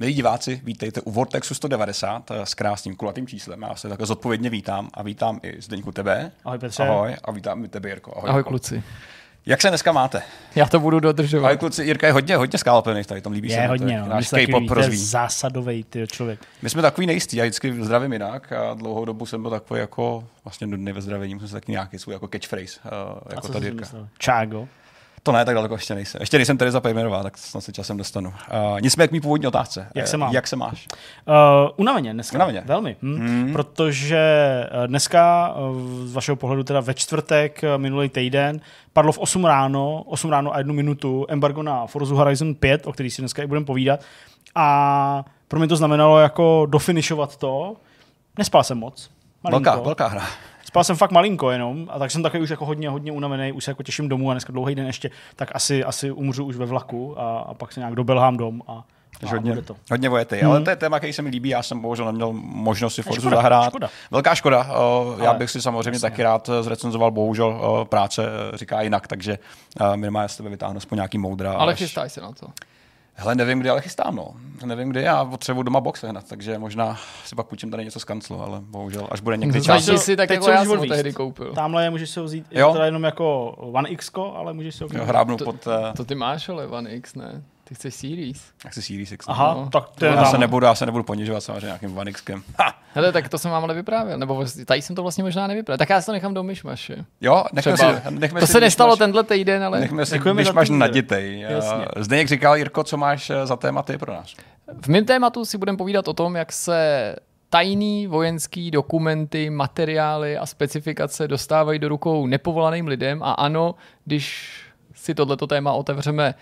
Milí diváci, vítejte u Vortexu 190 eh, s krásným kulatým číslem. Já se takhle zodpovědně vítám a vítám i Zdeňku tebe. Ahoj Petře. Ahoj a vítám i tebe Jirko. Ahoj, Ahoj kluci. Jak se dneska máte? Já to budu dodržovat. Ahoj kluci, Jirka je hodně, hodně skálopený tady, tom líbí je se. hodně, to, no. náš K-pop rozvíjí. zásadový ty člověk. My jsme takový nejistý, já vždycky zdravím jinak a dlouhou dobu jsem byl takový jako vlastně nudný ve zdravení, musím se taky nějaký svůj jako catchphrase, uh, jako a tady Jirka. Čágo. To ne, tak daleko ještě nejsem. Ještě nejsem Tereza Pejmerová, tak snad se časem dostanu. Uh, nicméně k mý původní otázce. Jak se mám? Jak se máš? Uh, unaveně dneska. Unaveně. Velmi. Hm. Hmm. Protože dneska, z vašeho pohledu teda ve čtvrtek, minulý týden, padlo v 8 ráno, 8 ráno a jednu minutu embargo na Forza Horizon 5, o který si dneska i budeme povídat. A pro mě to znamenalo jako dofinišovat to. Nespal jsem moc. Malinko. Velká, velká hra. Spal jsem fakt malinko jenom a tak jsem takový už jako hodně, hodně unavený, už se jako těším domů a dneska dlouhý den ještě, tak asi, asi umřu už ve vlaku a, a pak se nějak dobelhám dom a takže hodně, to. hodně vojety, hmm. ale to je téma, který se mi líbí, já jsem bohužel neměl možnost si Forzu zahrát. Škoda. Velká škoda, uh, já bych si samozřejmě jasně. taky rád zrecenzoval, bohužel uh, práce říká jinak, takže uh, minimálně z tebe vytáhnu aspoň nějaký moudra. Ale až... chystaj se na to. Hele, nevím, kdy, ale chystám, no. Nevím, kdy, já potřebuji doma box hned, takže možná si pak půjčím tady něco z kanclu, ale bohužel, až bude někdy čas. Ty si tak jako já jsem tehdy koupil. Tamhle je můžeš si ho vzít, jo? je to jenom jako One X, ale můžeš si ho jo, hrábnu to, pod... Uh... To ty máš, ale One X, ne? Ty chceš Series. Já chci Series X. Aha, no. tak to je já, se nebudu, já se nebudu ponižovat samozřejmě nějakým One Xkem. Hele, tak to jsem vám ale vyprávěl, nebo tady jsem to vlastně možná nevyprávěl. Tak já si to nechám do myšmaše. Jo, nechme si, nechme to si se nestalo tenhle týden, ale... Nechme si myšmaš na dětej. Zdeněk říkal, Jirko, co máš eh, za tématy pro nás? V mém tématu si budeme povídat o tom, jak se tajný vojenský dokumenty, materiály a specifikace dostávají do rukou nepovolaným lidem a ano, když si tohleto téma otevřeme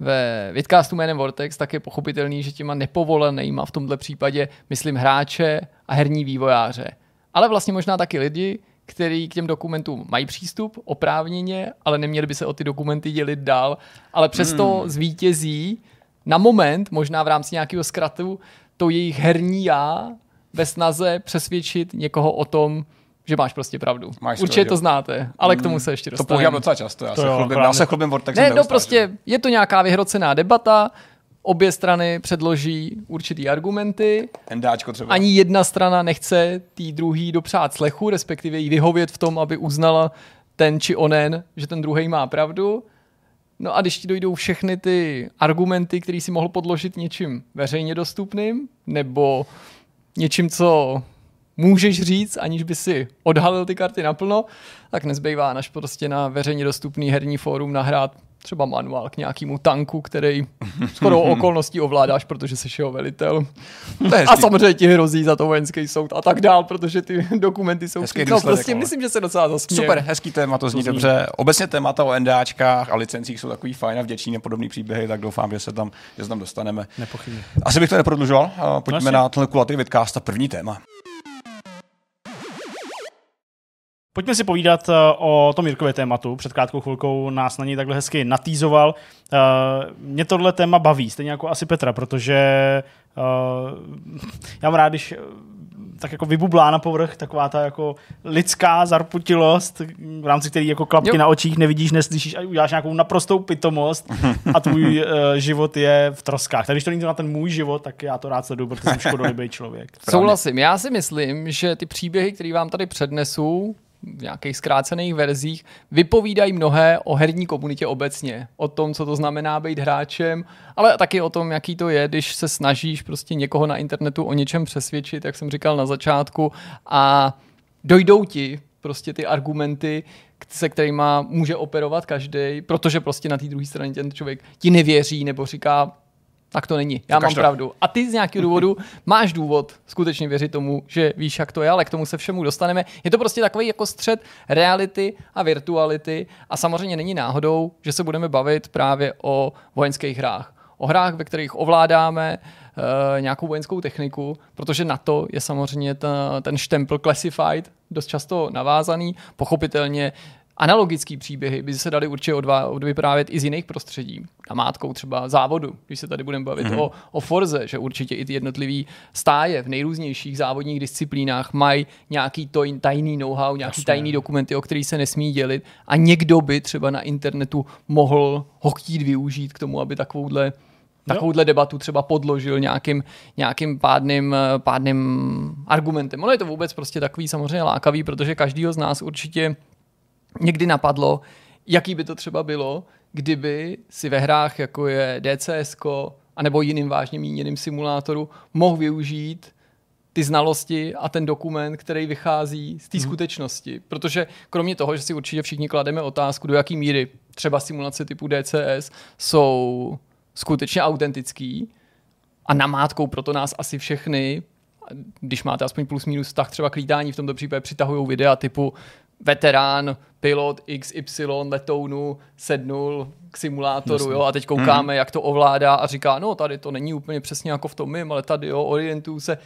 ve vidcastu jménem Vortex, tak je pochopitelný, že těma nepovolenýma v tomto případě myslím hráče a herní vývojáře. Ale vlastně možná taky lidi, který k těm dokumentům mají přístup oprávněně, ale neměli by se o ty dokumenty dělit dál, ale přesto hmm. zvítězí na moment, možná v rámci nějakého zkratu, to jejich herní já ve snaze přesvědčit někoho o tom, že máš prostě pravdu. Máš Určitě to znáte, ale k tomu se ještě dostaneme. To používám docela často, já, to se, jo, chlubím, já se chlubím Vortex. Ne, no prostě je to nějaká vyhrocená debata, obě strany předloží určitý argumenty. Endáčko třeba. Ani jedna strana nechce tý druhý dopřát slechu, respektive jí vyhovět v tom, aby uznala ten či onen, že ten druhý má pravdu. No a když ti dojdou všechny ty argumenty, které si mohl podložit něčím veřejně dostupným, nebo něčím, co můžeš říct, aniž by si odhalil ty karty naplno, tak nezbývá než prostě na veřejně dostupný herní fórum nahrát třeba manuál k nějakému tanku, který skoro okolností ovládáš, protože jsi jeho velitel. A samozřejmě ti hrozí za to vojenský soud a tak dál, protože ty dokumenty jsou... Hezký no, prostě ale. myslím, že se docela zasměje. Super, hezký téma, to zní, to zní dobře. Obecně témata o NDAčkách a licencích jsou takový fajn a vděční a podobný příběhy, tak doufám, že se tam, že se tam dostaneme. Nepochybně. Asi bych to neprodlužoval. Pojďme no, na tenhle kulatý vidcast a první téma. Pojďme si povídat eh, o tom Jirkově tématu. Před krátkou chvilkou nás na něj takhle hezky natýzoval. Eh, mě tohle téma baví, stejně jako asi Petra, protože eh, já mám rád, když tak jako vybublá na povrch taková ta jako lidská zarputilost, v rámci který jako klapky jo. na očích nevidíš, neslyšíš a uděláš nějakou naprostou pitomost a tvůj uh, život je v troskách. Takže když to není na ten můj život, tak já to rád sleduju, protože jsem škodolibý člověk. Souhlasím. Já si myslím, že ty příběhy, které vám tady přednesu, v nějakých zkrácených verzích vypovídají mnohé o herní komunitě obecně. O tom, co to znamená být hráčem, ale taky o tom, jaký to je, když se snažíš prostě někoho na internetu o něčem přesvědčit, jak jsem říkal na začátku, a dojdou ti prostě ty argumenty, se kterými může operovat každý, protože prostě na té druhé straně ten člověk ti nevěří nebo říká, tak to není. Já mám to. pravdu. A ty z nějakého důvodu máš důvod skutečně věřit tomu, že víš, jak to je, ale k tomu se všemu dostaneme. Je to prostě takový jako střed reality a virtuality a samozřejmě není náhodou, že se budeme bavit právě o vojenských hrách. O hrách, ve kterých ovládáme uh, nějakou vojenskou techniku, protože na to je samozřejmě ta, ten štempel classified dost často navázaný. Pochopitelně analogické příběhy by se dali určitě odvá, odvyprávět i z jiných prostředí. Namátkou třeba závodu, když se tady budeme bavit mm-hmm. o, o Forze, že určitě i ty jednotlivý stáje v nejrůznějších závodních disciplínách mají nějaký to, tajný know-how, nějaký Jasně. tajný dokumenty, o který se nesmí dělit a někdo by třeba na internetu mohl ho chtít využít k tomu, aby takovouhle takovouhle debatu třeba podložil nějakým, nějakým pádným, pádným argumentem. Ono je to vůbec prostě takový samozřejmě lákavý, protože každýho z nás určitě někdy napadlo, jaký by to třeba bylo, kdyby si ve hrách, jako je DCS, anebo jiným vážně míněným simulátoru, mohl využít ty znalosti a ten dokument, který vychází z té hmm. skutečnosti. Protože kromě toho, že si určitě všichni klademe otázku, do jaké míry třeba simulace typu DCS jsou skutečně autentický a namátkou proto nás asi všechny, když máte aspoň plus minus vztah třeba k lítání, v tomto případě přitahují videa typu veterán, pilot XY letounu sednul k simulátoru, jo, a teď koukáme, hmm. jak to ovládá a říká, no tady to není úplně přesně jako v tom mým, ale tady jo, orientuju se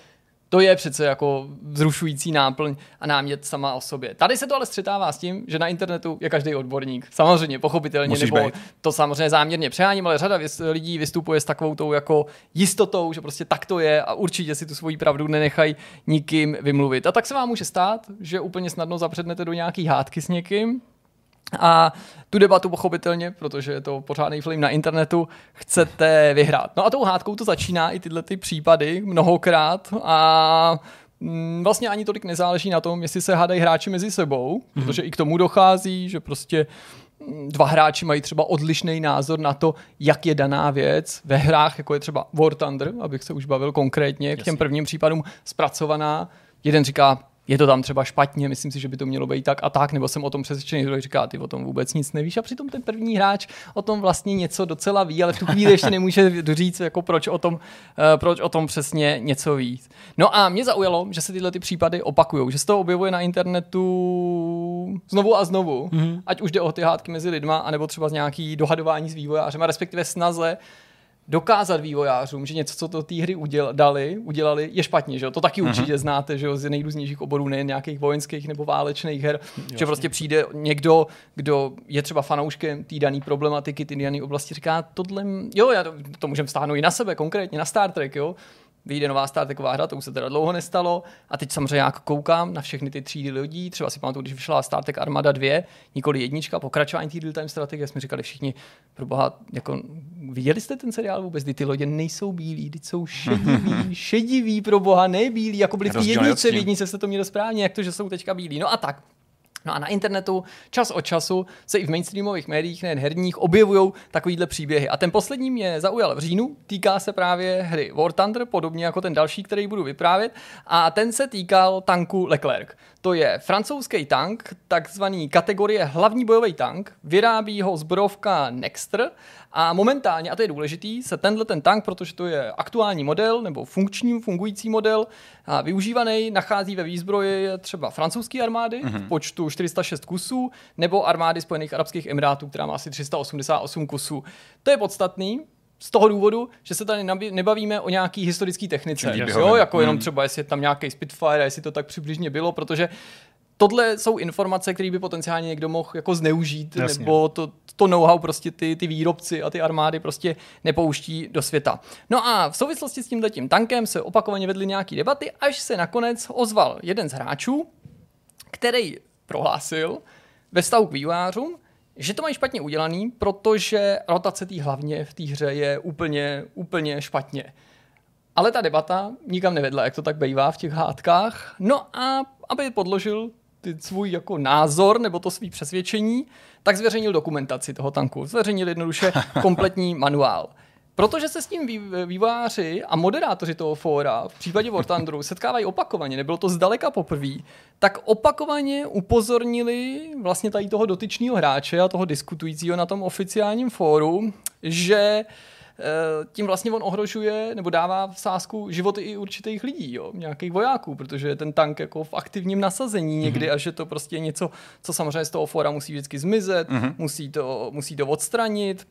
to je přece jako vzrušující náplň a námět sama o sobě. Tady se to ale střetává s tím, že na internetu je každý odborník. Samozřejmě, pochopitelně, Musíš nebo být. to samozřejmě záměrně přeháním, ale řada lidí vystupuje s takovou tou jako jistotou, že prostě tak to je a určitě si tu svoji pravdu nenechají nikým vymluvit. A tak se vám může stát, že úplně snadno zapřednete do nějaký hádky s někým, a tu debatu pochopitelně, protože je to pořádný film na internetu, chcete vyhrát. No a tou hádkou to začíná i tyhle ty případy mnohokrát a mm, vlastně ani tolik nezáleží na tom, jestli se hádají hráči mezi sebou, mm-hmm. protože i k tomu dochází, že prostě mm, dva hráči mají třeba odlišný názor na to, jak je daná věc ve hrách, jako je třeba War Thunder, abych se už bavil konkrétně k těm prvním případům zpracovaná. Jeden říká, je to tam třeba špatně, myslím si, že by to mělo být tak a tak, nebo jsem o tom přesvědčený, že říká, ty o tom vůbec nic nevíš a přitom ten první hráč o tom vlastně něco docela ví, ale v tu chvíli ještě nemůže říct, jako proč o tom, uh, proč o tom přesně něco ví. No a mě zaujalo, že se tyhle ty případy opakují, že se to objevuje na internetu znovu a znovu, mm-hmm. ať už jde o ty hádky mezi lidma, anebo třeba z nějaký dohadování s vývojářem, respektive snaze dokázat vývojářům, že něco, co to té hry udělali, udělali, je špatně, že jo? To taky mm-hmm. určitě znáte, že jo, z nejrůznějších oborů, nejen nějakých vojenských nebo válečných her, Jasně. že prostě přijde někdo, kdo je třeba fanouškem té dané problematiky, té dané oblasti, říká, tohle, jo, já to, to můžeme stáhnout i na sebe, konkrétně na Star Trek, jo, vyjde nová Star Treková hra, to už se teda dlouho nestalo. A teď samozřejmě jak koukám na všechny ty třídy lidí, třeba si pamatuju, když vyšla Star Trek Armada 2, nikoli jednička, pokračování té real-time strategie, jsme říkali všichni, pro boha, jako, viděli jste ten seriál vůbec, kdy ty lodě nejsou bílí, ty jsou šedivý, šedivý pro boha, ne bílí, jako byly v jednice, v jednice se to mělo správně, jak to, že jsou teďka bílí. No a tak, No a na internetu čas od času se i v mainstreamových médiích, nejen herních, objevují takovýhle příběhy. A ten poslední mě zaujal v říjnu, týká se právě hry War Thunder, podobně jako ten další, který budu vyprávět. A ten se týkal tanku Leclerc. To je francouzský tank, takzvaný kategorie hlavní bojový tank. Vyrábí ho zbrojovka Nexter a momentálně, a to je důležitý, se tenhle ten tank, protože to je aktuální model nebo funkční, fungující model, a využívaný, nachází ve výzbroji třeba francouzské armády mm-hmm. v počtu 406 kusů nebo armády Spojených Arabských Emirátů, která má asi 388 kusů. To je podstatný, z toho důvodu, že se tady nebavíme o nějaký historický technice, jo, jako jenom mhm. třeba, jestli je tam nějaký Spitfire, jestli to tak přibližně bylo, protože tohle jsou informace, které by potenciálně někdo mohl jako zneužít, Jasně. nebo to, to know-how prostě ty, ty výrobci a ty armády prostě nepouští do světa. No a v souvislosti s tímhle tím tankem se opakovaně vedly nějaké debaty, až se nakonec ozval jeden z hráčů, který prohlásil ve stavu k vývojářům, že to mají špatně udělaný, protože rotace té hlavně v té hře je úplně, úplně špatně. Ale ta debata nikam nevedla, jak to tak bývá v těch hádkách. No a aby podložil svůj jako názor nebo to svý přesvědčení, tak zveřejnil dokumentaci toho tanku. Zveřejnil jednoduše kompletní manuál. Protože se s tím výváři a moderátoři toho fóra v případě War Thunderu setkávají opakovaně, nebylo to zdaleka poprvé, tak opakovaně upozornili vlastně tady toho dotyčného hráče a toho diskutujícího na tom oficiálním fóru, že Eh, tím vlastně on ohrožuje nebo dává v sázku životy i určitých lidí, jo, nějakých vojáků, protože je ten tank jako v aktivním nasazení někdy mm-hmm. a že to prostě je něco, co samozřejmě z toho fora musí vždycky zmizet, mm-hmm. musí, to, musí to odstranit,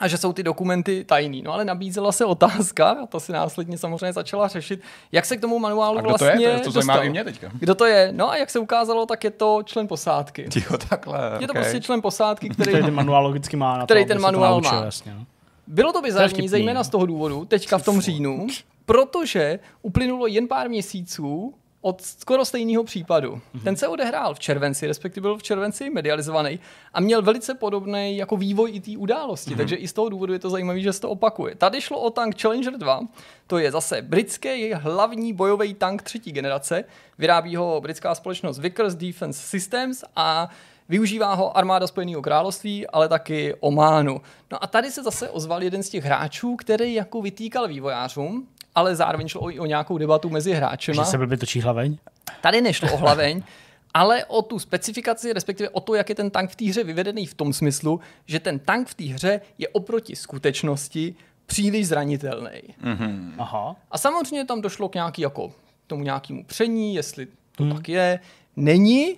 a že jsou ty dokumenty tajný. No ale nabízela se otázka, a to si následně samozřejmě začala řešit, jak se k tomu manuálu a kdo vlastně to je? To, to zajímá mě teďka. Kdo to je? No a jak se ukázalo, tak je to člen posádky. Jo, takhle. Je to okay. prostě člen posádky, který, který ten manuál logicky má. Na který to, ten manuál má. Jasně, no. Bylo to bizarní, zejména z toho důvodu, teďka v tom říjnu, protože uplynulo jen pár měsíců od skoro stejného případu. Mm-hmm. Ten se odehrál v červenci, respektive byl v červenci medializovaný a měl velice podobný jako vývoj i té události, mm-hmm. takže i z toho důvodu je to zajímavé, že se to opakuje. Tady šlo o tank Challenger 2, to je zase britský hlavní bojový tank třetí generace, vyrábí ho britská společnost Vickers Defense Systems a Využívá ho armáda Spojeného království, ale taky Ománu. No a tady se zase ozval jeden z těch hráčů, který jako vytýkal vývojářům, ale zároveň šlo o, o nějakou debatu mezi hráči. Že se blbě točí hlaveň? Tady nešlo o hlaveň, ale o tu specifikaci, respektive o to, jak je ten tank v té hře vyvedený v tom smyslu, že ten tank v té hře je oproti skutečnosti příliš zranitelný. Mm-hmm. Aha. A samozřejmě tam došlo k nějaký, jako, tomu nějakému pření, jestli to hmm. tak je. Není.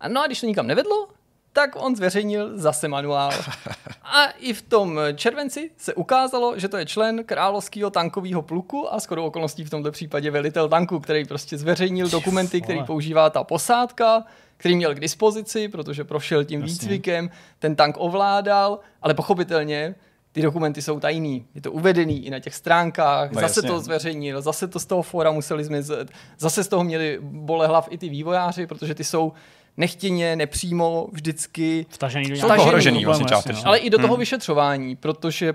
A no a když to nikam nevedlo, tak on zveřejnil zase manuál. A i v tom červenci se ukázalo, že to je člen královského tankového pluku a skoro okolností v tomto případě velitel tanku, který prostě zveřejnil dokumenty, který používá ta posádka, který měl k dispozici, protože prošel tím Jasně. výcvikem, ten tank ovládal, ale pochopitelně ty dokumenty jsou tajný. Je to uvedený i na těch stránkách, no, zase jasně. to zveřejnil, zase to z toho fora museli zmizet, zase z toho měli bolehlav i ty vývojáři, protože ty jsou nechtěně, nepřímo, vždycky vtažený do nějakého ohrožený vlastně částečně. Ale i do toho hmm. vyšetřování, protože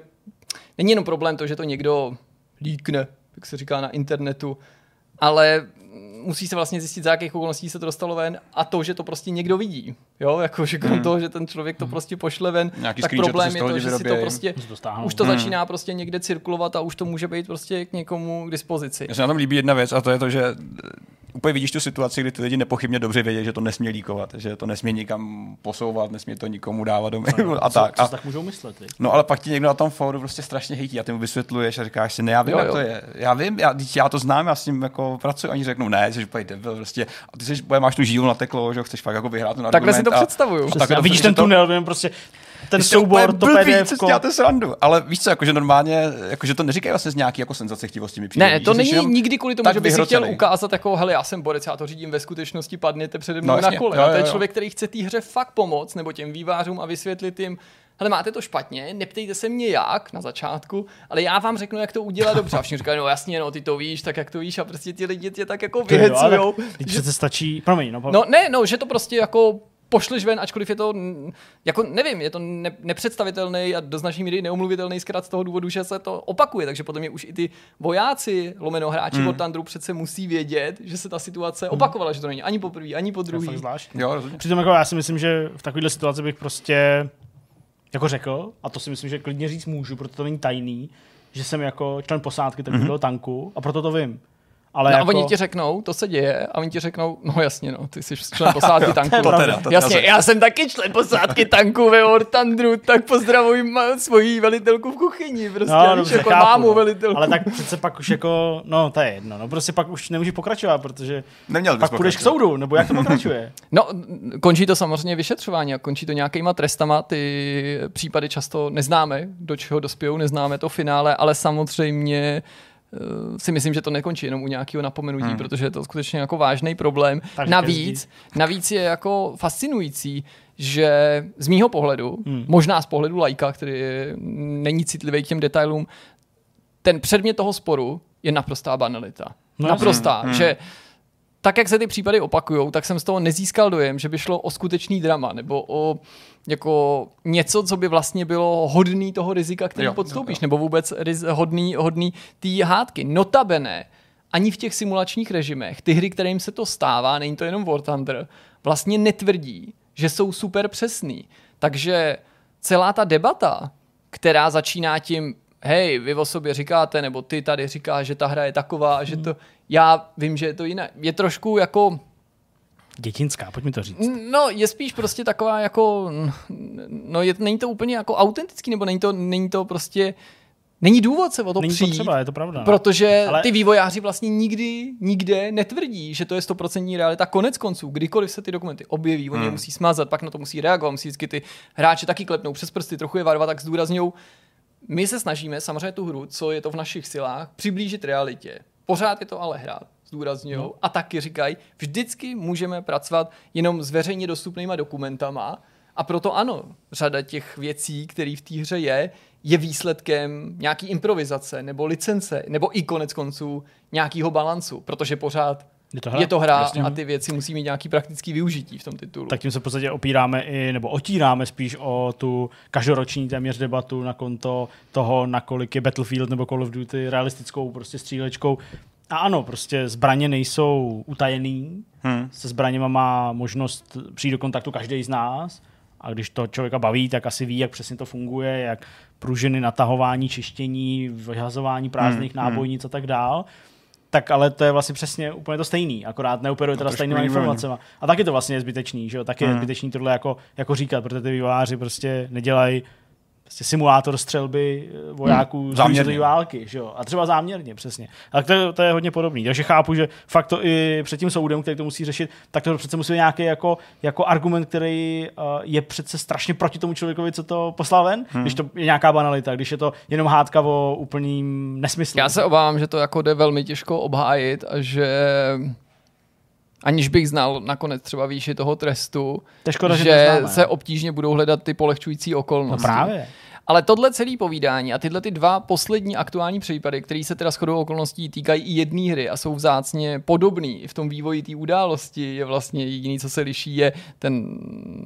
není jenom problém to, že to někdo líkne, jak se říká na internetu, ale musí se vlastně zjistit, za jakých okolností se to dostalo ven a to, že to prostě někdo vidí. Jo, jako že krom hmm. toho, že ten člověk to hmm. prostě pošle ven, Nějaký tak problém je to, že si to prostě, už to hmm. začíná prostě někde cirkulovat a už to může být prostě k někomu k dispozici. Já se na tom líbí jedna věc a to je to, že úplně vidíš tu situaci, kdy ty lidi nepochybně dobře vědí, že to nesmí líkovat, že to nesmí nikam posouvat, nesmí to nikomu dávat do mailu a tak. Co, co tak můžou myslet? Ty? No ale pak ti někdo na tom fóru prostě strašně hejtí a ty mu vysvětluješ a říkáš si, ne, já vím, jo, jak jo. to je. Já vím, já, já, to znám, já s ním jako pracuji. Oni řeknou, ne, jsi úplně debil, prostě. A ty jsi, máš tu žílu na teklo, že chceš fakt jako vyhrát ten Takhle si to a, představuju. a vidíš ten tunel, vím prostě ten Jste soubor, to PDF. Co děláte srandu. Ale víš co, jakože normálně, jakože to neříkají vlastně z nějaký jako senzace chtivosti mi přijde. Ne, to není nikdy kvůli tomu, že by si chtěl ukázat jako, hele, já jsem borec, já to řídím ve skutečnosti, padněte přede mnou no, na kole. Jo, jo, jo. To je člověk, který chce té hře fakt pomoct, nebo těm vývářům a vysvětlit jim, hele, máte to špatně, neptejte se mě jak na začátku, ale já vám řeknu, jak to udělat dobře. A všichni říkají, no jasně, no ty to víš, tak jak to víš, a prostě ti lidi tě tak jako vyhecujou. Teď že... stačí, promiň, no, no, ne, no, že to prostě jako pošleš ven, ačkoliv je to, jako nevím, je to ne, nepředstavitelný a do značné míry neomluvitelný zkrát z toho důvodu, že se to opakuje, takže potom je už i ty vojáci, lomeno hráči mm. od Tandru přece musí vědět, že se ta situace mm. opakovala, že to není ani po první, ani po druhý. Jo, Přitom jako já si myslím, že v takovéhle situaci bych prostě jako řekl, a to si myslím, že klidně říct můžu, protože to není tajný, že jsem jako člen posádky takového mm-hmm. tanku a proto to vím. Ale no jako... a oni ti řeknou, to se děje, a oni ti řeknou, no jasně, no, ty jsi člen posádky tanku. to teda, to jasně, já jsem taky člen posádky tanku ve War Thunderu, tak pozdravuji svoji velitelku v kuchyni, prostě, no, dobře, jako chápu, mámu no. velitelku. Ale tak přece pak už jako, no to je jedno, no prostě pak už nemůžeš pokračovat, protože Neměl pak půjdeš k soudu, nebo jak to pokračuje? no, končí to samozřejmě vyšetřování a končí to nějakýma trestama, ty případy často neznáme, do čeho dospějou, neznáme to finále, ale samozřejmě si myslím, že to nekončí jenom u nějakého napomenutí, hmm. protože je to skutečně jako vážný problém. Takže navíc, navíc je jako fascinující, že z mýho pohledu, hmm. možná z pohledu lajka, který není citlivý k těm detailům, ten předmět toho sporu je naprostá banalita. No, naprostá, hmm. že tak, jak se ty případy opakují, tak jsem z toho nezískal dojem, že by šlo o skutečný drama nebo o jako něco, co by vlastně bylo hodný toho rizika, který jo, podstoupíš, jo, jo. nebo vůbec riz, hodný, hodný té hádky. Notabene, ani v těch simulačních režimech, ty hry, kterým se to stává, není to jenom War Thunder, vlastně netvrdí, že jsou super přesný. Takže celá ta debata, která začíná tím, hej, vy o sobě říkáte, nebo ty tady říkáš, že ta hra je taková, že to, já vím, že je to jiné. Je trošku jako Dětinská, pojď mi to říct. No, je spíš prostě taková jako, no je, není to úplně jako autentický, nebo není to, není to prostě, není důvod se o to není přijít. Potřeba, je to pravda. No. Protože Ale... ty vývojáři vlastně nikdy, nikde netvrdí, že to je stoprocentní realita. Konec konců, kdykoliv se ty dokumenty objeví, oni hmm. je musí smazat, pak na to musí reagovat, musí vždycky ty hráče taky klepnou přes prsty, trochu je varvat, tak zdůrazňují. My se snažíme samozřejmě tu hru, co je to v našich silách, přiblížit realitě. Pořád je to ale hra zdůrazňují no. a taky říkají, vždycky můžeme pracovat jenom s veřejně dostupnýma dokumentama a proto ano, řada těch věcí, které v té hře je, je výsledkem nějaký improvizace nebo licence, nebo i konec konců nějakého balancu, protože pořád je to hra, je to hra a ty věci musí mít nějaký praktický využití v tom titulu. Tak tím se v podstatě opíráme i, nebo otíráme spíš o tu každoroční téměř debatu na konto toho, nakolik je Battlefield nebo Call of Duty realistickou prostě střílečkou. A ano, prostě zbraně nejsou utajený, hmm. se zbraněma má možnost přijít do kontaktu každý z nás a když to člověka baví, tak asi ví, jak přesně to funguje, jak pružiny, natahování, čištění, vyhazování prázdných hmm. hmm. nábojnic a tak dál tak ale to je vlastně přesně úplně to stejný, akorát neoperuje no, teda stejnými informacemi. A taky to vlastně je zbytečný, že jo? Taky hmm. je zbytečný tohle jako, jako říkat, protože ty vývojáři prostě nedělají prostě simulátor střelby eh, vojáků hmm, z války, že jo? A třeba záměrně, přesně. A to, to je hodně podobný. Takže chápu, že fakt to i před tím soudem, který to musí řešit, tak to přece musí být nějaký jako, jako argument, který uh, je přece strašně proti tomu člověkovi, co to poslal ven, hmm. když to je nějaká banalita, když je to jenom hádka o úplným nesmyslu. Já se obávám, že to jako jde velmi těžko obhájit a že aniž bych znal nakonec třeba výši toho trestu, škoda, že, že se obtížně budou hledat ty polehčující okolnosti. No právě. Ale tohle celé povídání a tyhle ty dva poslední aktuální případy, které se teda shodou okolností týkají i jedné hry a jsou vzácně podobný i v tom vývoji té události, je vlastně jediný, co se liší, je ten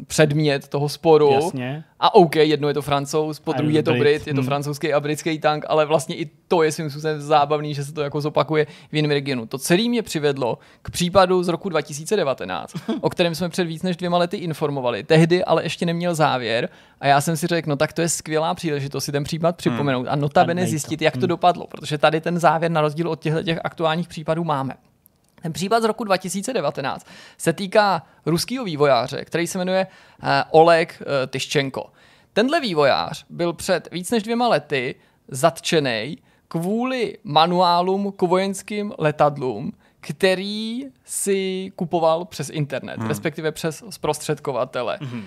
předmět toho sporu. Jasně. A OK, jedno je to francouz, po druhé je to Brit, je to hmm. francouzský a britský tank, ale vlastně i to je svým způsobem zábavný, že se to jako zopakuje v jiném regionu. To celé mě přivedlo k případu z roku 2019, o kterém jsme před víc než dvěma lety informovali. Tehdy ale ještě neměl závěr a já jsem si řekl, no tak to je skvělá příležitost si ten případ připomenout hmm. a notabene zjistit, jak to hmm. dopadlo, protože tady ten závěr na rozdíl od těchto těch aktuálních případů máme. Ten případ z roku 2019 se týká ruského vývojáře, který se jmenuje uh, Oleg uh, Tyščenko. Tenhle vývojář byl před víc než dvěma lety zatčený kvůli manuálům k vojenským letadlům, který si kupoval přes internet, hmm. respektive přes zprostředkovatele. Hmm.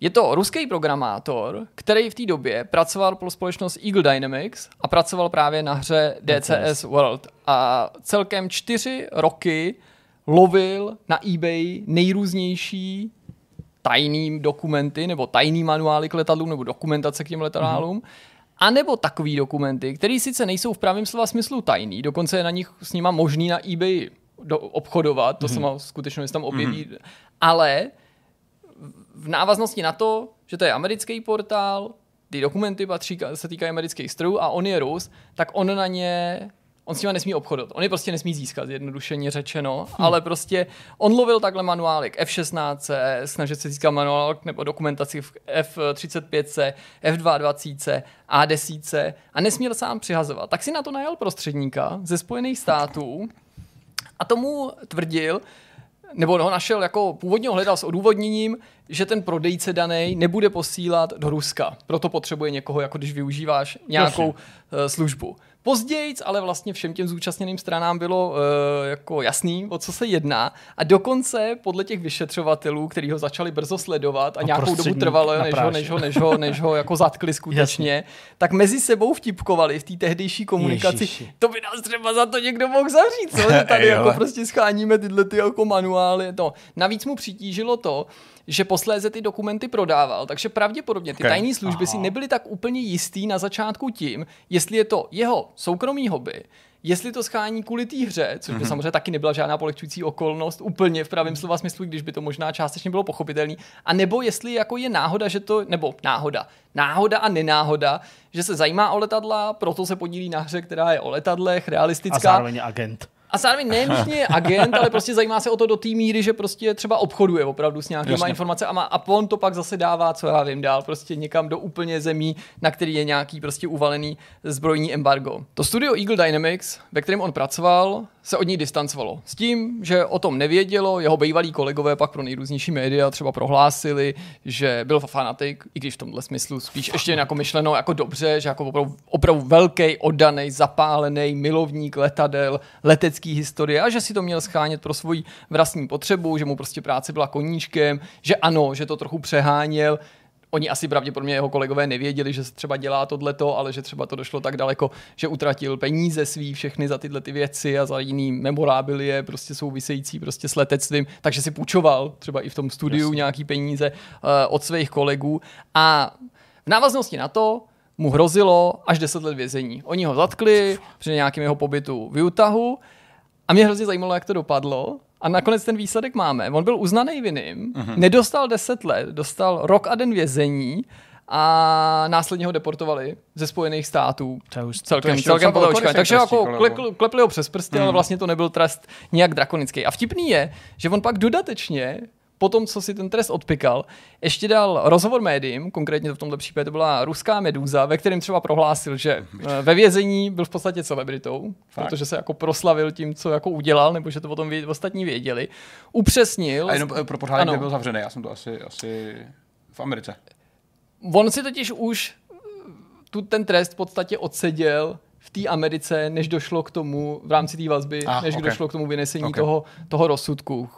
Je to ruský programátor, který v té době pracoval pro společnost Eagle Dynamics a pracoval právě na hře DCS World. A celkem čtyři roky lovil na eBay nejrůznější tajný dokumenty nebo tajný manuály k letadlům nebo dokumentace k těm letadlům. Mm-hmm. A nebo takový dokumenty, které sice nejsou v pravém slova smyslu tajný, dokonce je na nich s nima možný na eBay do, obchodovat, to mm-hmm. se má skutečně tam objeví, mm-hmm. ale v návaznosti na to, že to je americký portál, ty dokumenty patří, se týkají amerických strojů a on je Rus, tak on na ně on s nimi nesmí obchodovat. On je prostě nesmí získat, jednodušeně řečeno, hm. ale prostě on lovil takhle manuálek F16, snažil se získat manuálek nebo dokumentaci v F35, F22, A10 a nesměl sám přihazovat. Tak si na to najal prostředníka ze Spojených států a tomu tvrdil, nebo ho našel jako původně ho hledal s odůvodněním, že ten prodejce daný nebude posílat do Ruska. Proto potřebuje někoho, jako když využíváš nějakou Prosím. Eh, službu. Později, ale vlastně všem těm zúčastněným stranám bylo uh, jako jasný, o co se jedná. A dokonce podle těch vyšetřovatelů, kteří ho začali brzo sledovat a, a nějakou dobu trvalo, než ho, než, ho, než, ho, než ho jako zatkli skutečně, Jasně. tak mezi sebou vtipkovali v té tehdejší komunikaci. Ježiši. To by nás třeba za to někdo mohl zavřít, co? Že tady jako prostě scháníme tyhle ty jako manuály. No. Navíc mu přitížilo to, že posléze ty dokumenty prodával, takže pravděpodobně ty okay. tajné služby Aha. si nebyly tak úplně jistý na začátku tím, jestli je to jeho soukromý hobby, jestli to schání kvůli té hře, což by mm-hmm. samozřejmě taky nebyla žádná polehčující okolnost, úplně v pravém slova smyslu, když by to možná částečně bylo pochopitelné, a nebo jestli jako je náhoda, že to, nebo náhoda, náhoda a nenáhoda, že se zajímá o letadla, proto se podílí na hře, která je o letadlech, realistická. A zároveň agent. A zároveň nenutně agent, ale prostě zajímá se o to do té míry, že prostě třeba obchoduje opravdu s nějakýma informacemi a, má, a on to pak zase dává, co já vím, dál prostě někam do úplně zemí, na který je nějaký prostě uvalený zbrojní embargo. To studio Eagle Dynamics, ve kterém on pracoval, se od ní distancovalo. S tím, že o tom nevědělo, jeho bývalí kolegové pak pro nejrůznější média třeba prohlásili, že byl fanatik, i když v tomhle smyslu spíš ještě jako myšleno jako dobře, že jako opravdu, opravdu velký, oddaný, zapálený milovník letadel, letecký historie a že si to měl schánět pro svoji vlastní potřebu, že mu prostě práce byla koníčkem, že ano, že to trochu přeháněl, Oni asi pravděpodobně jeho kolegové nevěděli, že se třeba dělá tohleto, ale že třeba to došlo tak daleko, že utratil peníze svý všechny za tyhle ty věci a za jiný memorábilie prostě související prostě s letectvím, takže si půjčoval třeba i v tom studiu Jasně. nějaký peníze uh, od svých kolegů a v návaznosti na to mu hrozilo až 10 let vězení. Oni ho zatkli při nějakém jeho pobytu v Utahu A mě hrozně zajímalo, jak to dopadlo. A nakonec ten výsledek máme. On byl uznaný vinným, uh-huh. nedostal 10 let, dostal rok a den vězení a následně ho deportovali ze Spojených států. To už celkem, to celkem podle očkání. Takže jako klepli, klepli ho přes prsty, mm. ale vlastně to nebyl trest nějak drakonický. A vtipný je, že on pak dodatečně po tom, co si ten trest odpikal, ještě dal rozhovor médiím, konkrétně v tomto případě to byla ruská Meduza, ve kterém třeba prohlásil, že eh, ve vězení byl v podstatě celebritou, Fakt? protože se jako proslavil tím, co jako udělal, nebo že to potom ostatní věděli. Upřesnil. A jenom eh, pro pořádek byl zavřený, já jsem to asi, asi v Americe. On si totiž už tu ten trest v podstatě odseděl v té Americe, než došlo k tomu, v rámci té vazby, ah, než okay. došlo k tomu vynesení okay. toho, toho rozsudku.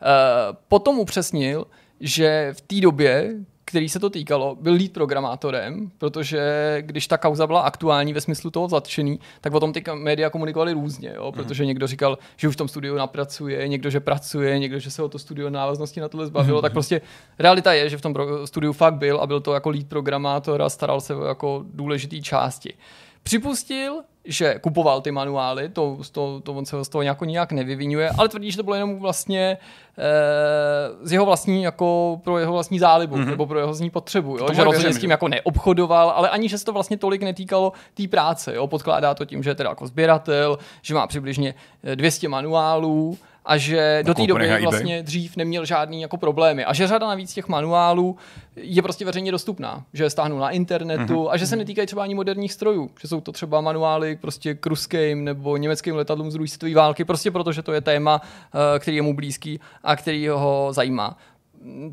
Uh, potom upřesnil, že v té době, který se to týkalo, byl lead programátorem, protože když ta kauza byla aktuální ve smyslu toho zatčený, tak o tom ty média komunikovali různě, jo? Mhm. protože mm. někdo říkal, že už v tom studiu napracuje, někdo, že pracuje, někdo, že se o to studio návaznosti na tohle zbavilo, mm. tak prostě realita je, že v tom studiu fakt byl a byl to jako lead programátor a staral se o jako důležitý části. Připustil, že kupoval ty manuály, to, to, to on se z toho nějak, nějak nevyvinuje, ale tvrdí, že to bylo jenom vlastně e, z jeho vlastní, jako pro jeho vlastní zálibu, mm-hmm. nebo pro jeho vlastní potřebu, jo? že rozhodně s tím jako neobchodoval, ale ani, že se to vlastně tolik netýkalo té práce, jo? podkládá to tím, že je teda jako sběratel, že má přibližně 200 manuálů, a že do té doby vlastně dřív neměl žádný jako problémy. A že řada navíc těch manuálů je prostě veřejně dostupná, že je stáhnu na internetu mm-hmm. a že se netýkají třeba ani moderních strojů, že jsou to třeba manuály prostě k ruským nebo německým letadlům z druhé světové války, prostě protože to je téma, eh, který je mu blízký a který ho zajímá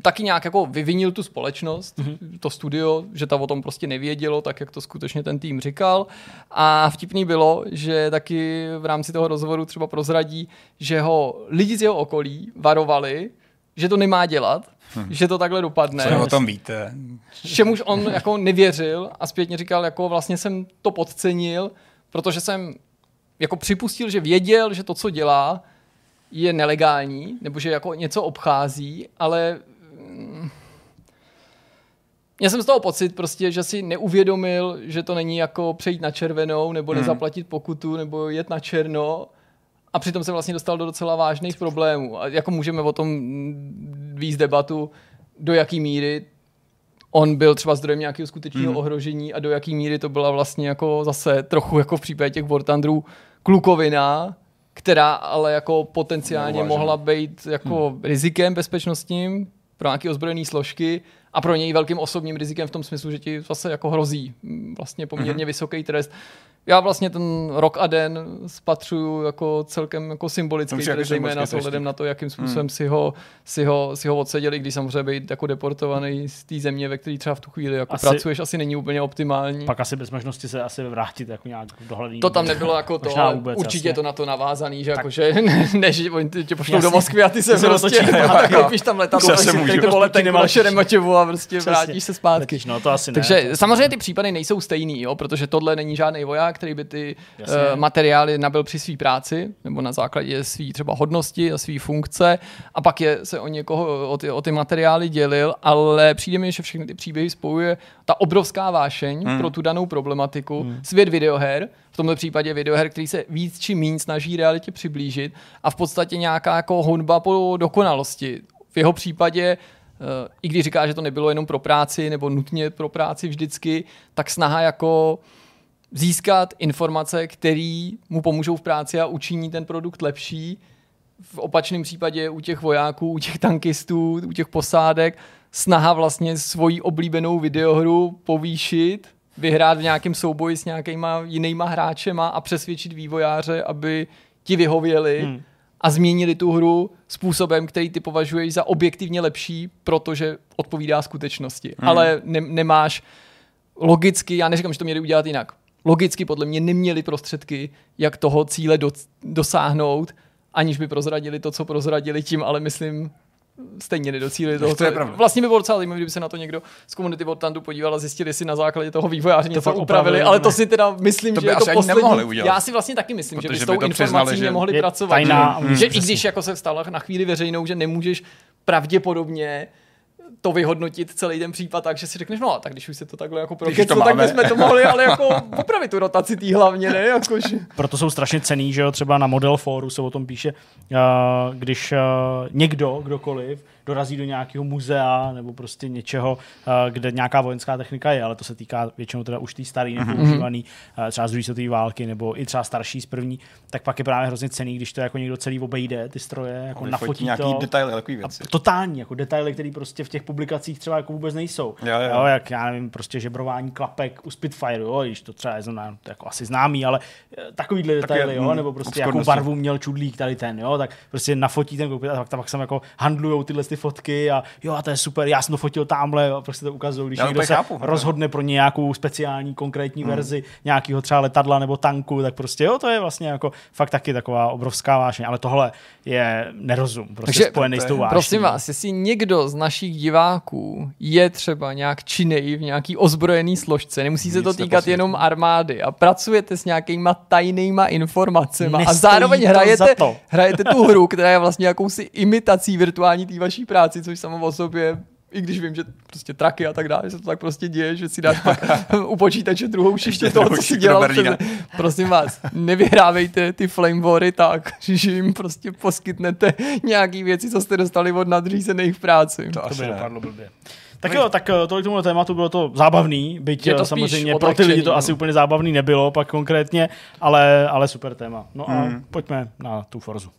taky nějak jako vyvinil tu společnost, mm-hmm. to studio, že ta o tom prostě nevědělo, tak jak to skutečně ten tým říkal. A vtipný bylo, že taky v rámci toho rozhovoru třeba prozradí, že ho lidi z jeho okolí varovali, že to nemá dělat, hmm. že to takhle dopadne. Co o tom víte? Čemuž on jako nevěřil a zpětně říkal, jako vlastně jsem to podcenil, protože jsem jako připustil, že věděl, že to, co dělá, je nelegální, nebo že jako něco obchází, ale mm, já jsem z toho pocit prostě, že si neuvědomil, že to není jako přejít na červenou, nebo hmm. nezaplatit pokutu, nebo jet na černo, a přitom se vlastně dostal do docela vážných problémů. A jako můžeme o tom víc debatu, do jaký míry on byl třeba zdrojem nějakého skutečného hmm. ohrožení a do jaký míry to byla vlastně jako zase trochu jako v případě těch War Thunderů klukovina, která ale jako potenciálně Neuvážen. mohla být jako hmm. rizikem bezpečnostním pro nějaké ozbrojené složky a pro něj velkým osobním rizikem v tom smyslu, že ti zase jako hrozí vlastně poměrně hmm. vysoký trest já vlastně ten rok a den spatřuju jako celkem jako symbolický, tedy zejména s ohledem na to, jakým způsobem hmm. si, ho, si, ho, si ho odseděli, když samozřejmě být jako deportovaný z té země, ve které třeba v tu chvíli jako asi, pracuješ, asi není úplně optimální. Pak asi bez možnosti se asi vrátit jako nějak dohledný. To tam nebylo jako to, ale vůbec, určitě jasně. to na to navázaný, že jako, že ne, že oni tě pošlou do Moskvy a ty se prostě koupíš tam letadlo, ty vole ten Šeremačevu a prostě vrátíš se zpátky. No, to asi Takže samozřejmě ty případy nejsou stejný, jo, protože tohle není žádný voják, který by ty uh, materiály nabil při své práci nebo na základě své třeba hodnosti a své funkce a pak je se o někoho, o ty, o ty materiály dělil, ale přijde mi, že všechny ty příběhy spojuje ta obrovská vášeň hmm. pro tu danou problematiku, hmm. svět videoher, v tomto případě videoher, který se víc či méně snaží realitě přiblížit a v podstatě nějaká jako honba po dokonalosti. V jeho případě uh, i když říká, že to nebylo jenom pro práci nebo nutně pro práci vždycky, tak snaha jako získat informace, které mu pomůžou v práci a učiní ten produkt lepší. V opačném případě u těch vojáků, u těch tankistů, u těch posádek snaha vlastně svoji oblíbenou videohru povýšit, vyhrát v nějakém souboji s nějakýma jinýma hráčema a přesvědčit vývojáře, aby ti vyhověli hmm. a změnili tu hru způsobem, který ty považuješ za objektivně lepší, protože odpovídá skutečnosti. Hmm. Ale ne- nemáš logicky, já neříkám, že to měli udělat jinak logicky podle mě neměli prostředky, jak toho cíle do, dosáhnout, aniž by prozradili to, co prozradili tím, ale myslím, stejně nedocílili toho. To je vlastně by bylo docela zajímavé, kdyby se na to někdo z komunity Vortandu podíval a zjistili si na základě toho vývojáře něco upravili, ale to si teda myslím, to že je to poslední. Já si vlastně taky myslím, Protože že by s tou by informací nemohli že pracovat. Tajná, že, že i když jako se stalo na chvíli veřejnou, že nemůžeš pravděpodobně to vyhodnotit celý ten případ tak, že si řekneš, no a tak když už se to takhle jako prokecu, tak bychom to mohli ale jako popravit tu rotaci tý hlavně, ne? Jakož... Proto jsou strašně cený, že jo, třeba na Model Foru se o tom píše, když někdo, kdokoliv, dorazí do nějakého muzea nebo prostě něčeho, eh, kde nějaká vojenská technika je, ale to se týká většinou teda už té staré mhm. nepoužívaný, mm-hmm. třeba z druhé světové války nebo i třeba starší z první, tak pak je právě hrozně cený, když to jako někdo celý obejde, ty stroje, jako On nafotí nějaký to. detaily, takový věci. Totální, jako detaily, které prostě v těch publikacích třeba jako vůbec nejsou. Jo, jo. jo, jak já nevím, prostě žebrování klapek u Spitfire, jo, když to třeba je znamená, to jako asi známý, ale eh, takovýhle detaily, jo, mm, nebo prostě jakou barvu měl čudlík tady ten, jo, tak prostě nafotí ten koupit a pak tam, pak tam jako handlujou tyhle ty fotky a jo, a to je super, já jsem to fotil tamhle a prostě to ukazuju, když já někdo se chápu, rozhodne pro nějakou speciální konkrétní hmm. verzi nějakého třeba letadla nebo tanku, tak prostě jo, to je vlastně jako fakt taky taková obrovská vášeň, ale tohle je nerozum, prostě Takže, spojený s tou vášní. Prosím vás, jestli někdo z našich diváků je třeba nějak činný v nějaký ozbrojený složce, nemusí se to týkat jenom armády a pracujete s nějakýma tajnýma informacemi a zároveň hrajete, hrajete tu hru, která je vlastně jakousi imitací virtuální té vaší práci, což samo o sobě i když vím, že prostě traky a tak dále, že se to tak prostě děje, že si dáš pak u počítače druhou šiště toho, co si dělal před... Prosím vás, nevyhrávejte ty flame wary tak, že jim prostě poskytnete nějaký věci, co jste dostali od nadřízených v práci. To, to by dopadlo blbě. Tak jo, tak eh, tolik tomu tématu bylo to zábavný, byť je to eh, samozřejmě pro ty lidi to no. asi úplně zábavný nebylo pak konkrétně, ale, ale super téma. No a hmm. pojďme na tu Forzu.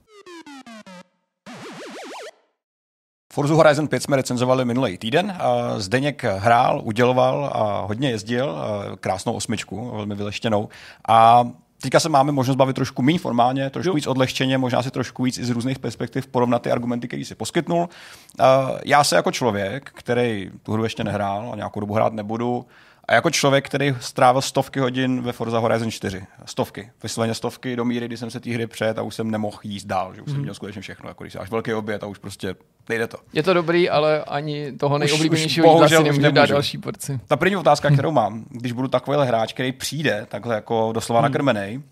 Forza Horizon 5 jsme recenzovali minulý týden. Zdeněk hrál, uděloval a hodně jezdil. Krásnou osmičku, velmi vyleštěnou. A Teďka se máme možnost bavit trošku méně formálně, trošku jo. víc odlehčeně, možná si trošku víc i z různých perspektiv porovnat ty argumenty, které si poskytnul. Já se jako člověk, který tu hru ještě nehrál a nějakou dobu hrát nebudu, a jako člověk, který strávil stovky hodin ve Forza Horizon 4, stovky, vysloveně stovky do míry, kdy jsem se té hry před a už jsem nemohl jíst dál, že už mm. jsem mhm. měl skutečně všechno, jako když až velký oběd a už prostě nejde to. Je to dobrý, ale ani toho nejoblíbenějšího jídla si nemůžu dát další porci. Ta první otázka, kterou mám, když budu takovýhle hráč, který přijde takhle jako doslova mm. nakrmený,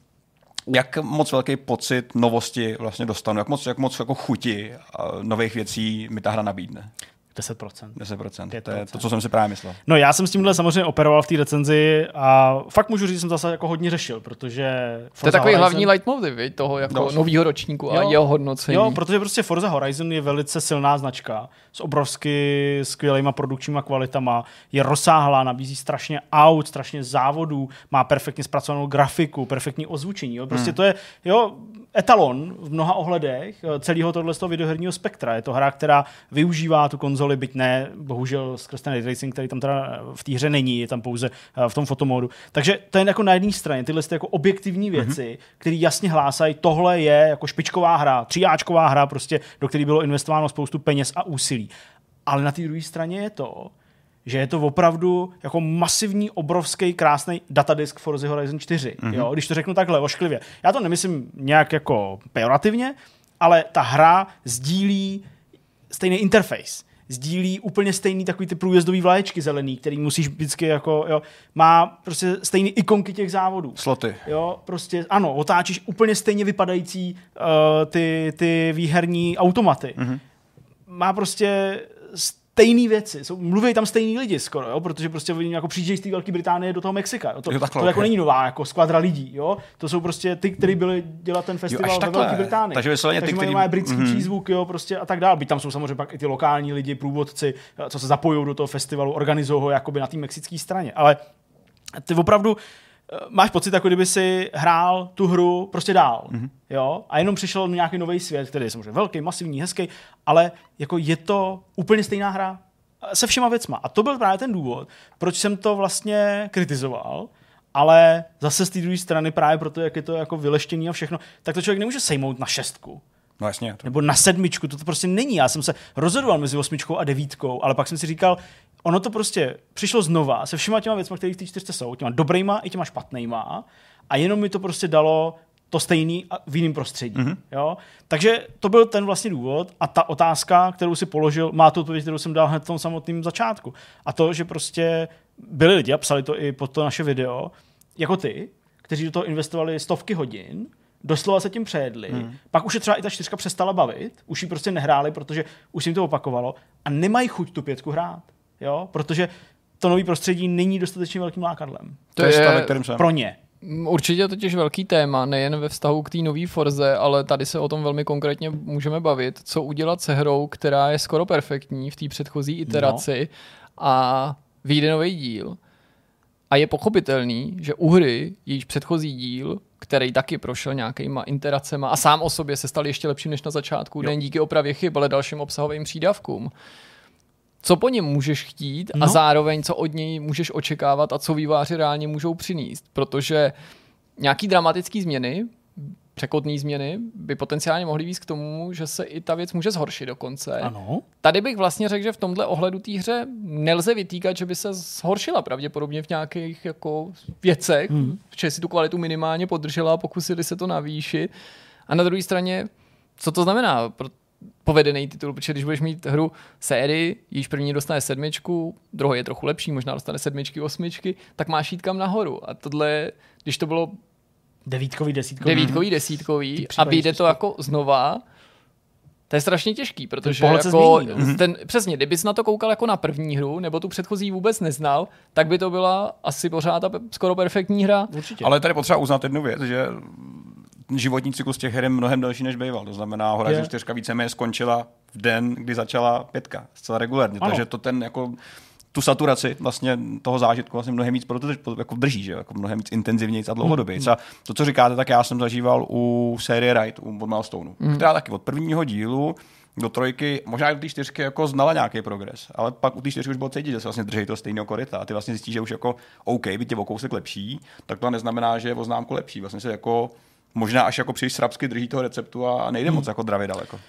jak moc velký pocit novosti vlastně dostanu, jak moc, jak moc jako chuti nových věcí mi ta hra nabídne. 10%. 10%. 5%. To je to, co jsem si právě myslel. No já jsem s tímhle samozřejmě operoval v té recenzi a fakt můžu říct, že jsem zase jako hodně řešil, protože Forza to je takový Horizon... hlavní leitmotiv toho jako no, nového ročníku jo, a jeho hodnocení. Jo, protože prostě Forza Horizon je velice silná značka s obrovsky skvělýma produkčníma kvalitama, je rozsáhlá, nabízí strašně aut, strašně závodů, má perfektně zpracovanou grafiku, perfektní ozvučení. Jo. Prostě hmm. to je, jo, etalon v mnoha ohledech eh, celého tohle z toho videoherního spektra. Je to hra, která využívá tu konzoli, byť ne, bohužel skrz ten racing, který tam teda v té hře není, je tam pouze eh, v tom fotomodu. Takže to je jako na jedné straně tyhle jako objektivní mhm. věci, mm-hmm. které jasně hlásají, tohle je jako špičková hra, tříáčková hra, prostě, do které bylo investováno spoustu peněz a úsilí. Ale na té druhé straně je to, že je to opravdu jako masivní, obrovský, krásný datadisk Forza Horizon 4. Mm-hmm. Jo? Když to řeknu takhle ošklivě. Já to nemyslím nějak jako pejorativně, ale ta hra sdílí stejný interface sdílí úplně stejný takový ty průjezdový vlaječky zelený, který musíš vždycky jako, jo, má prostě stejný ikonky těch závodů. Sloty. Jo, prostě, ano, otáčíš úplně stejně vypadající uh, ty, ty výherní automaty. Mm-hmm. Má prostě stejné věci. Jsou, mluví tam stejní lidi skoro, jo? protože prostě oni jako přijíždějí z té Velké Británie do toho Mexika. Jo? To, jo, takhle, to okay. jako není nová jako skvadra lidí. Jo? To jsou prostě ty, kteří byli dělat ten festival jo, ve Velké Británii. Takže, Takže ty, který... mají britský mm-hmm. přízvuk jo, prostě a tak dále. Byť tam jsou samozřejmě pak i ty lokální lidi, průvodci, co se zapojují do toho festivalu, organizují ho jakoby na té mexické straně. Ale ty opravdu máš pocit, jako kdyby si hrál tu hru prostě dál. Mm-hmm. Jo? A jenom přišel nějaký nový svět, který je samozřejmě velký, masivní, hezký, ale jako je to úplně stejná hra se všema věcma. A to byl právě ten důvod, proč jsem to vlastně kritizoval, ale zase z té druhé strany právě proto, jak je to jako vyleštění a všechno, tak to člověk nemůže sejmout na šestku. No jasně. To... Nebo na sedmičku, to, to prostě není. Já jsem se rozhodoval mezi osmičkou a devítkou, ale pak jsem si říkal, ono to prostě přišlo znova se všema těma věcmi, které v té čtyřce jsou, těma dobrýma i těma špatnýma a jenom mi to prostě dalo to stejný v jiném prostředí. Mm-hmm. Jo? Takže to byl ten vlastně důvod a ta otázka, kterou si položil, má tu odpověď, kterou jsem dal hned v tom samotném začátku. A to, že prostě byli lidi a psali to i pod to naše video, jako ty, kteří do toho investovali stovky hodin, doslova se tím přejedli, hmm. pak už je třeba i ta čtyřka přestala bavit, už ji prostě nehráli, protože už jim to opakovalo a nemají chuť tu pětku hrát, jo, protože to nový prostředí není dostatečně velkým lákadlem. To, to je stav, kterým jsem. Pro ně. Určitě je totiž velký téma, nejen ve vztahu k té nové Forze, ale tady se o tom velmi konkrétně můžeme bavit, co udělat se hrou, která je skoro perfektní v té předchozí iteraci no. a vyjde nový díl. A je pochopitelný, že u hry, jejíž předchozí díl, který taky prošel nějakýma interacema a sám o sobě se stal ještě lepším než na začátku, nejen díky opravě chyb, ale dalším obsahovým přídavkům, co po něm můžeš chtít no. a zároveň co od něj můžeš očekávat a co výváři reálně můžou přinést. Protože nějaký dramatický změny, překotné změny, by potenciálně mohly víc k tomu, že se i ta věc může zhoršit dokonce. Ano. Tady bych vlastně řekl, že v tomhle ohledu té hře nelze vytýkat, že by se zhoršila pravděpodobně v nějakých jako věcech, hmm. že si tu kvalitu minimálně podržela a pokusili se to navýšit. A na druhé straně, co to znamená? Povedený titul, protože když budeš mít hru sérii, již první dostane sedmičku, druhý je trochu lepší, možná dostane sedmičky, osmičky, tak máš jít kam nahoru. A tohle, když to bylo devítkový, desítkový, devítkový, desítkový a vyjde to jako znova, to je strašně těžký, protože jako změní, no. ten, přesně, kdybys na to koukal jako na první hru, nebo tu předchozí vůbec neznal, tak by to byla asi pořád ta skoro perfektní hra. Určitě. Ale tady potřeba uznat jednu věc, že životní cyklus těch her je mnohem delší než býval. To znamená, Horizon 4 víceméně skončila v den, kdy začala pětka, zcela regulárně. Ano. Takže to ten jako tu saturaci vlastně toho zážitku vlastně mnohem víc proto, jako drží, že jako mnohem víc intenzivněji a dlouhodobě. Hmm. A to, co říkáte, tak já jsem zažíval u série Ride, u Milestone, hmm. která taky od prvního dílu do trojky, možná i do té čtyřky jako znala nějaký progres, ale pak u té čtyřky už bylo cítit, že se vlastně drží to stejného koryta a ty vlastně zjistíš, že už jako OK, by tě o kousek lepší, tak to neznamená, že je o známku lepší. Vlastně se jako možná až jako příliš srabsky drží toho receptu a nejde hmm. moc jako dravě daleko. Uh,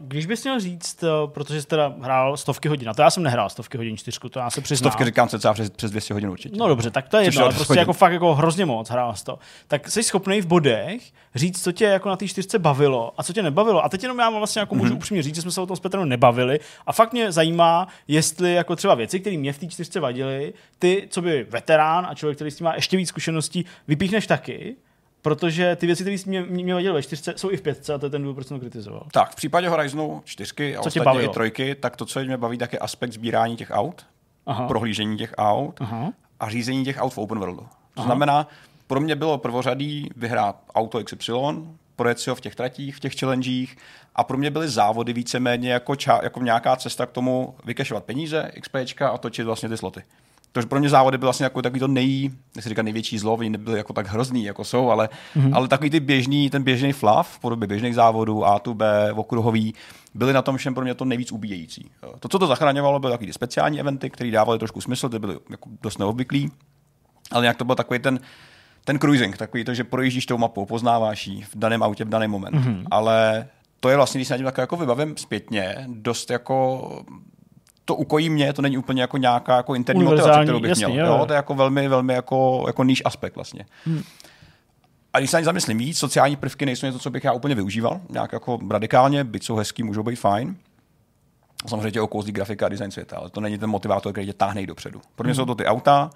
když bys měl říct, uh, protože jsi teda hrál stovky hodin, a to já jsem nehrál stovky hodin čtyřku, to já se přiznám. Stovky říkám se přes, přes 200 hodin určitě. No dobře, tak to je jedno, ale prostě hodin. jako fakt jako hrozně moc hrál to. Tak jsi schopný v bodech říct, co tě jako na té čtyřce bavilo a co tě nebavilo. A teď jenom já vlastně jako můžu mm-hmm. upřímně říct, že jsme se o tom s Petrem nebavili a fakt mě zajímá, jestli jako třeba věci, které mě v té čtyřce vadily, ty, co by veterán a člověk, který s tím má ještě víc zkušeností, vypíchneš taky protože ty věci, které mě, mě vadily ve čtyřce, jsou i v pětce a to je ten důvod, proč jsem to kritizoval. Tak, v případě Horizonu čtyřky a co ostatně i trojky, tak to, co mě baví, tak je aspekt sbírání těch aut, Aha. prohlížení těch aut Aha. a řízení těch aut v open worldu. To Aha. znamená, pro mě bylo prvořadý vyhrát auto XY, projet si ho v těch tratích, v těch challengech a pro mě byly závody víceméně jako, ča, jako nějaká cesta k tomu vykešovat peníze, XPčka a točit vlastně ty sloty. Takže pro mě závody byl vlastně jako takový to nej, nechci říkat největší zlo, oni nebyly jako tak hrozný, jako jsou, ale, mm-hmm. ale takový ty běžný, ten běžný flav v podobě běžných závodů, A tu B, okruhový, byly na tom všem pro mě to nejvíc ubíjející. To, co to zachraňovalo, byly takový speciální eventy, které dávaly trošku smysl, ty byly jako dost neobvyklý, ale nějak to byl takový ten, ten cruising, takový to, že projíždíš tou mapou, poznáváš ji v daném autě v daný moment. Mm-hmm. Ale to je vlastně, když se na tím tak jako vybavím zpětně, dost jako to ukojí mě, to není úplně jako nějaká jako interní motivace, kterou bych jasný, měl. Jo. Jo, to je jako velmi, velmi jako, jako níž aspekt vlastně. Hmm. A když se ani zamyslím víc, sociální prvky nejsou něco, co bych já úplně využíval, nějak jako radikálně, byť jsou hezký, můžou být fajn. Samozřejmě tě okouzlí grafika a design světa, ale to není ten motivátor, který tě táhne dopředu. Pro mě hmm. jsou to ty auta,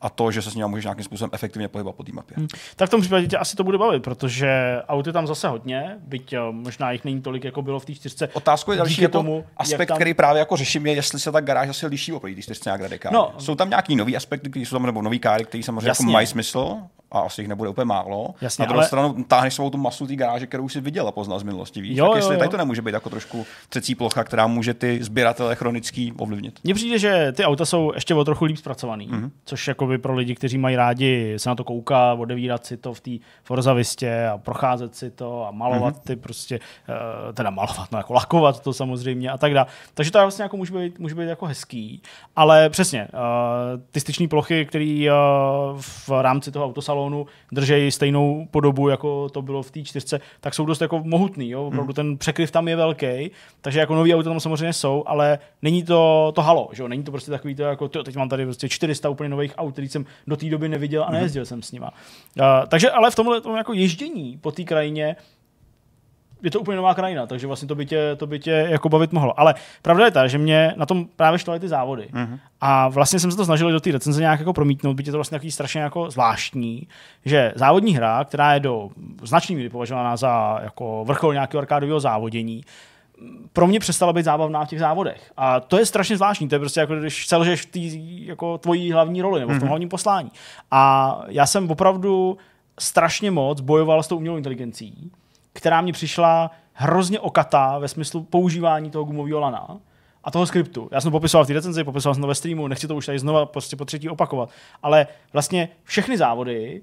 a to, že se s ním můžeš nějakým způsobem efektivně pohybovat po té mapě. Hmm. Tak v tom případě tě asi to bude bavit, protože auty tam zase hodně, byť eh, možná jich není tolik, jako bylo v té čtyřce. Otázku je další jako tomu, aspekt, tam... který právě jako řeším, je, jestli se ta garáž asi liší oproti té čtyřce nějak radikálně. No, jsou tam nějaký nový aspekty, které jsou tam, nebo nový káry, které samozřejmě jako mají smysl, a asi jich nebude úplně málo. Jasně, na druhou ale... stranu táhneš svou tu masu té garáže, kterou už si viděl a poznal z minulosti. Víš? Jo, tak jestli jo, jo. tady to nemůže být jako trošku třecí plocha, která může ty sběratele chronický ovlivnit. Mně přijde, že ty auta jsou ještě o trochu líp zpracovaný, mm-hmm. což by pro lidi, kteří mají rádi se na to koukat, odevírat si to v té Forza Vistě a procházet si to a malovat mm-hmm. ty prostě, uh, teda malovat, no jako lakovat to samozřejmě a tak dále. Takže to vlastně jako může být, může být jako hezký, ale přesně, uh, ty styční plochy, které uh, v rámci toho autosalonu salonu držejí stejnou podobu, jako to bylo v té čtyřce, tak jsou dost jako mohutný. Jo? Opravdu hmm. ten překryv tam je velký, takže jako nový auta tam samozřejmě jsou, ale není to, to halo, že jo? není to prostě takový to jako, tyjo, teď mám tady prostě 400 úplně nových aut, který jsem do té doby neviděl a hmm. nejezdil hmm. jsem s nima. Uh, takže ale v tomhle tom jako ježdění po té krajině je to úplně nová krajina, takže vlastně to by tě, to by tě jako bavit mohlo. Ale pravda je ta, že mě na tom právě štovaly ty závody. Mm-hmm. A vlastně jsem se to snažil do té recenze nějak jako promítnout, byť je to vlastně takový strašně jako zvláštní, že závodní hra, která je do značný míry považovaná za jako vrchol nějakého arkádového závodění, pro mě přestala být zábavná v těch závodech. A to je strašně zvláštní. To je prostě jako když selžeš v té jako tvojí hlavní roli nebo v tom mm-hmm. hlavním poslání. A já jsem opravdu strašně moc bojoval s tou umělou inteligencí, která mě přišla hrozně okatá ve smyslu používání toho gumového lana a toho skriptu. Já jsem to popisoval v té recenzi, popisoval jsem to ve streamu, nechci to už tady znova prostě po třetí opakovat, ale vlastně všechny závody,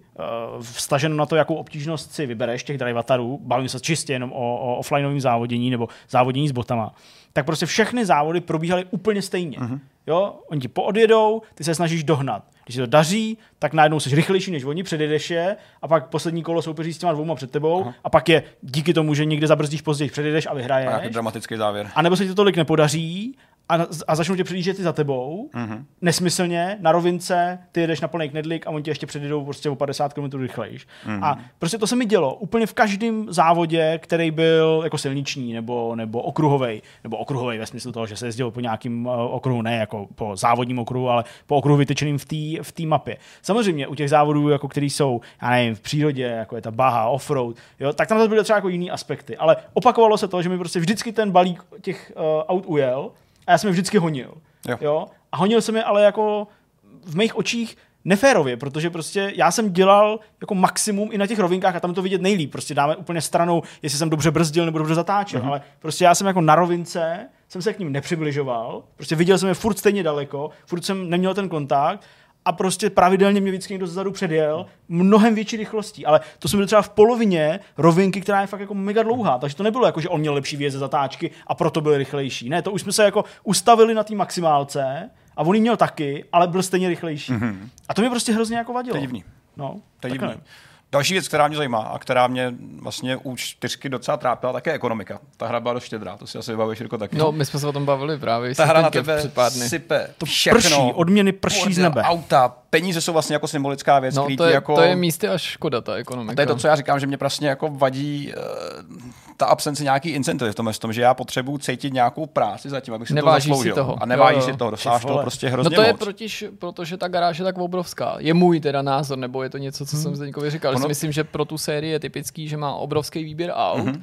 uh, vstaženo na to, jakou obtížnost si vybereš těch drivatarů, bavím se čistě jenom o, o offlineovém závodění nebo závodění s botama, tak prostě všechny závody probíhaly úplně stejně. Uh-huh. Jo, oni ti poodjedou, ty se snažíš dohnat. Když se to daří, tak najednou jsi rychlejší než oni, předjedeš je a pak poslední kolo soupeří s těma dvouma před tebou Aha. a pak je díky tomu, že někde zabrzdíš později, předjedeš a vyhraješ. A dramatický závěr. A nebo se ti to tolik nepodaří a, a začnou tě předjíždět ty za tebou, mm-hmm. nesmyslně, na rovince, ty jedeš na plný knedlík a oni tě ještě předjedou prostě o 50 km rychlejš. Mm-hmm. A prostě to se mi dělo úplně v každém závodě, který byl jako silniční nebo, nebo okruhový, nebo okruhový ve smyslu toho, že se jezdil po nějakým uh, okruhu, ne jako po závodním okruhu, ale po okruhu vytyčeným v té v tý mapě. Samozřejmě u těch závodů, jako který jsou, já nevím, v přírodě, jako je ta baha, offroad, jo, tak tam byly třeba jako jiný aspekty. Ale opakovalo se to, že mi prostě vždycky ten balík těch uh, aut ujel, a já jsem je vždycky honil. Jo. jo. A honil jsem je ale jako v mých očích neférově, protože prostě já jsem dělal jako maximum i na těch rovinkách a tam to vidět nejlíp. Prostě dáme úplně stranou, jestli jsem dobře brzdil nebo dobře zatáčel, uh-huh. ale prostě já jsem jako na rovince, jsem se k ním nepřibližoval, prostě viděl jsem je furt stejně daleko, furt jsem neměl ten kontakt a prostě pravidelně mě vždycky někdo zezadu předjel mnohem větší rychlostí. Ale to jsem byl třeba v polovině rovinky, která je fakt jako mega dlouhá. Takže to nebylo jako, že on měl lepší věze zatáčky a proto byl rychlejší. Ne, to už jsme se jako ustavili na té maximálce a on ji měl taky, ale byl stejně rychlejší. Mm-hmm. A to mě prostě hrozně jako vadilo. To je divný. No, to je divný. Další věc, která mě zajímá a která mě vlastně u čtyřky docela trápila, také ekonomika. Ta hra byla dost štědrá, to si asi vybavuješ jako taky. No, my jsme se o tom bavili právě. Ta hra na tebe sype to všechno. Prší, odměny prší z nebe. Auta, peníze jsou vlastně jako symbolická věc. No, to je, jako... to je místy až škoda, ta ekonomika. A to je to, co já říkám, že mě prostě jako vadí uh, ta absence nějaký incentiv v tom, v tom, že já potřebuji cítit nějakou práci zatím, abych si neváží to zasloužil. Si toho. A neváží si toho, dostáváš toho prostě hrozně No to je moc. protiž, protože ta garáž je tak obrovská. Je můj teda názor, nebo je to něco, co hmm. jsem Zdeňkovi říkal. Ono... Si myslím, že pro tu sérii je typický, že má obrovský výběr aut. Mm-hmm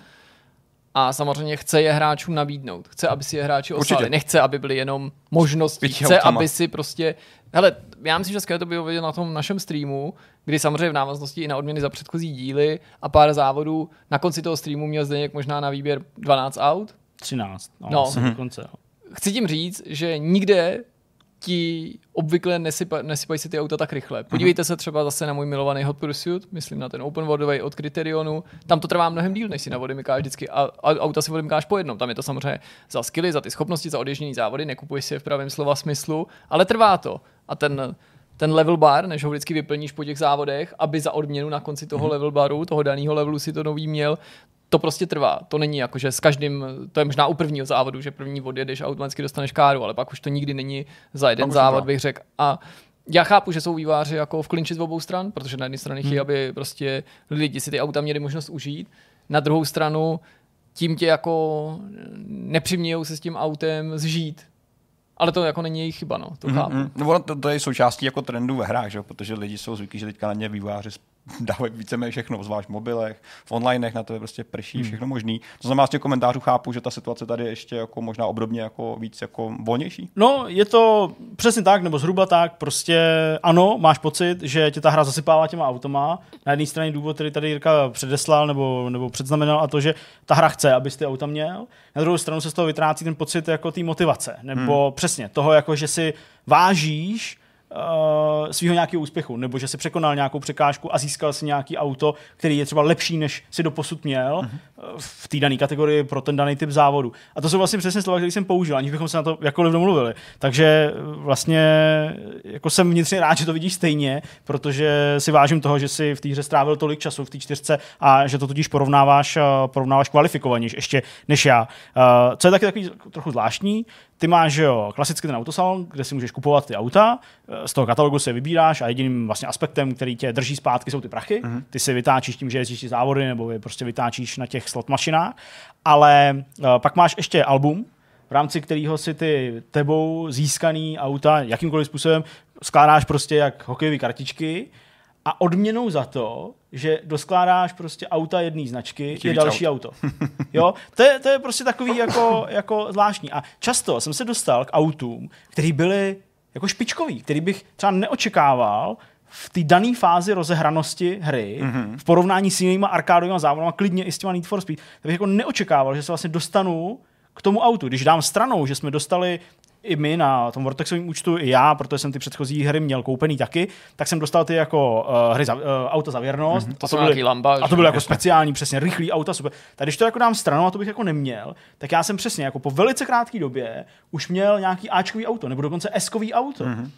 a samozřejmě chce je hráčům nabídnout. Chce, aby si je hráči osvali. Nechce, aby byly jenom možnosti. Chce, aby si prostě... Hele, já myslím, že skvěle to bylo vidět na tom našem streamu, kdy samozřejmě v návaznosti i na odměny za předchozí díly a pár závodů. Na konci toho streamu měl Zdeněk možná na výběr 12 aut. 13. No, no. Dokonce, Chci tím říct, že nikde ti obvykle nesypa, nesypají se ty auta tak rychle. Podívejte se třeba zase na můj milovaný Hot Pursuit, myslím na ten open worldový od Criterionu. Tam to trvá mnohem díl, než si na vody mykáš vždycky a, a auta si vody mykáš po jednom. Tam je to samozřejmě za skilly, za ty schopnosti, za odježdění závody, nekupuješ si je v pravém slova smyslu, ale trvá to. A ten, ten level bar, než ho vždycky vyplníš po těch závodech, aby za odměnu na konci toho level baru, toho daného levelu si to nový měl, to prostě trvá. To není jako, že s každým, to je možná u prvního závodu, že první odjedeš a automaticky dostaneš káru, ale pak už to nikdy není za jeden pak závod, bych řekl. A já chápu, že jsou výváři jako v klinči z obou stran, protože na jedné straně chtějí, hmm. aby prostě lidi si ty auta měli možnost užít. Na druhou stranu tím tě jako nepřimějou se s tím autem zžít. Ale to jako není jejich chyba, no, to mm-hmm. chápu. No, to, to, je součástí jako trendu ve hrách, že? protože lidi jsou zvyklí, že teďka na ně výváři dávají víceméně všechno, zvlášť v mobilech, v onlinech, na to je prostě prší, hmm. všechno možný. To znamená, z těch komentářů chápu, že ta situace tady je ještě jako možná obdobně jako víc jako volnější. No, je to přesně tak, nebo zhruba tak, prostě ano, máš pocit, že tě ta hra zasypává těma automa. Na jedné straně důvod, který tady Jirka předeslal nebo, nebo předznamenal a to, že ta hra chce, abys ty auta měl. Na druhou stranu se z toho vytrácí ten pocit jako té motivace, nebo hmm. přesně toho, jako že si vážíš uh, svého nějakého úspěchu, nebo že si překonal nějakou překážku a získal si nějaký auto, který je třeba lepší, než si doposud měl uh-huh. v té dané kategorii pro ten daný typ závodu. A to jsou vlastně přesně slova, které jsem použil, aniž bychom se na to jakkoliv domluvili. Takže vlastně jako jsem vnitřně rád, že to vidíš stejně, protože si vážím toho, že si v té hře strávil tolik času v té čtyřce a že to tudíž porovnáváš, porovnáváš kvalifikovanější ještě než já. Uh, co je taky takový trochu zvláštní, ty máš jo, klasicky ten autosalon, kde si můžeš kupovat ty auta, eh, z toho katalogu se vybíráš a jediným vlastně aspektem, který tě drží zpátky, jsou ty prachy. Mm-hmm. Ty si vytáčíš tím, že jezdíš závody nebo je prostě vytáčíš na těch slot mašinách. Ale uh, pak máš ještě album, v rámci kterého si ty tebou získaný auta jakýmkoliv způsobem skládáš prostě jak hokejové kartičky a odměnou za to, že doskládáš prostě auta jedné značky, Chtějí je další auto. auto. Jo? To, je, to je prostě takový jako, jako zvláštní. A často jsem se dostal k autům, které byly jako špičkový, který bych třeba neočekával v té dané fázi rozehranosti hry, mm-hmm. v porovnání s jinýma arkádovými závodama, klidně i s těma Need for Speed, tak bych jako neočekával, že se vlastně dostanu k tomu autu. Když dám stranou, že jsme dostali i my na tom Vortexovém účtu, i já, protože jsem ty předchozí hry měl koupený taky, tak jsem dostal ty jako uh, hry za, uh, auta za věrnost. Mm-hmm. To, to byly, lamba, a to bylo jako speciální, přesně, rychlý auta, super. Tak když to jako dám stranou a to bych jako neměl, tak já jsem přesně jako po velice krátké době už měl nějaký Ačkový auto, nebo dokonce Skový auto. Mm-hmm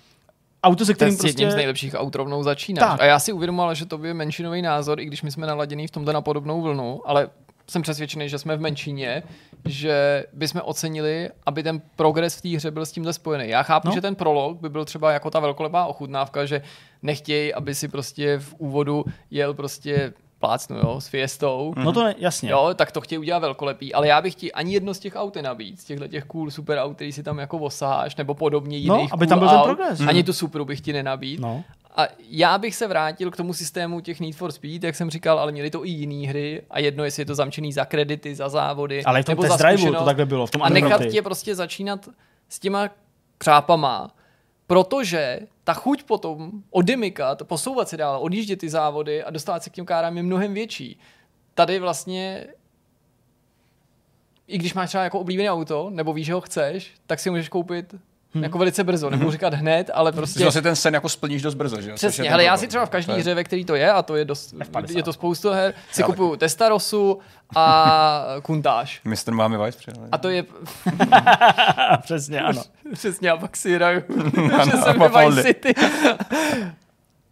auto, se kterým prostě... jedním z nejlepších aut rovnou začínáš. Tak. A já si uvědomoval, že to je menšinový názor, i když my jsme naladěni v tomto na podobnou vlnu, ale jsem přesvědčený, že jsme v menšině, že bychom ocenili, aby ten progres v té hře byl s tímhle spojený. Já chápu, no. že ten prolog by byl třeba jako ta velkolepá ochutnávka, že nechtějí, aby si prostě v úvodu jel prostě plácnu, jo, s Fiestou. No to ne, jasně. Jo, tak to chtějí udělat velkolepý, ale já bych ti ani jedno z těch aut nabít, z těchto těch cool super aut, který si tam jako osáháš, nebo podobně no, jiných no, aby cool tam byl aut, ten progres. Ani tu super bych ti nenabít. No. A já bych se vrátil k tomu systému těch Need for Speed, jak jsem říkal, ale měli to i jiné hry a jedno, jestli je to zamčený za kredity, za závody. Ale v tom nebo test drive to takhle bylo. V tom a nechat tě prostě začínat s těma křápama, protože ta chuť potom odemykat, posouvat se dál, odjíždět ty závody a dostávat se k těm kárám je mnohem větší. Tady vlastně i když máš třeba jako oblíbené auto, nebo víš, že ho chceš, tak si můžeš koupit Hmm. Jako velice brzo, nebudu hmm. říkat hned, ale prostě... Že ten sen jako splníš dost brzo, že jo? Přesně, ale já si třeba v každé hře, ve který to je, a to je dost, F50. je to spoustu her, si já kupuju Testarosu a Kuntáž. Mr. Máme Vice přijel. A to je... Přesně, ano. Přesně, a pak si hraju, že jsem Vice City.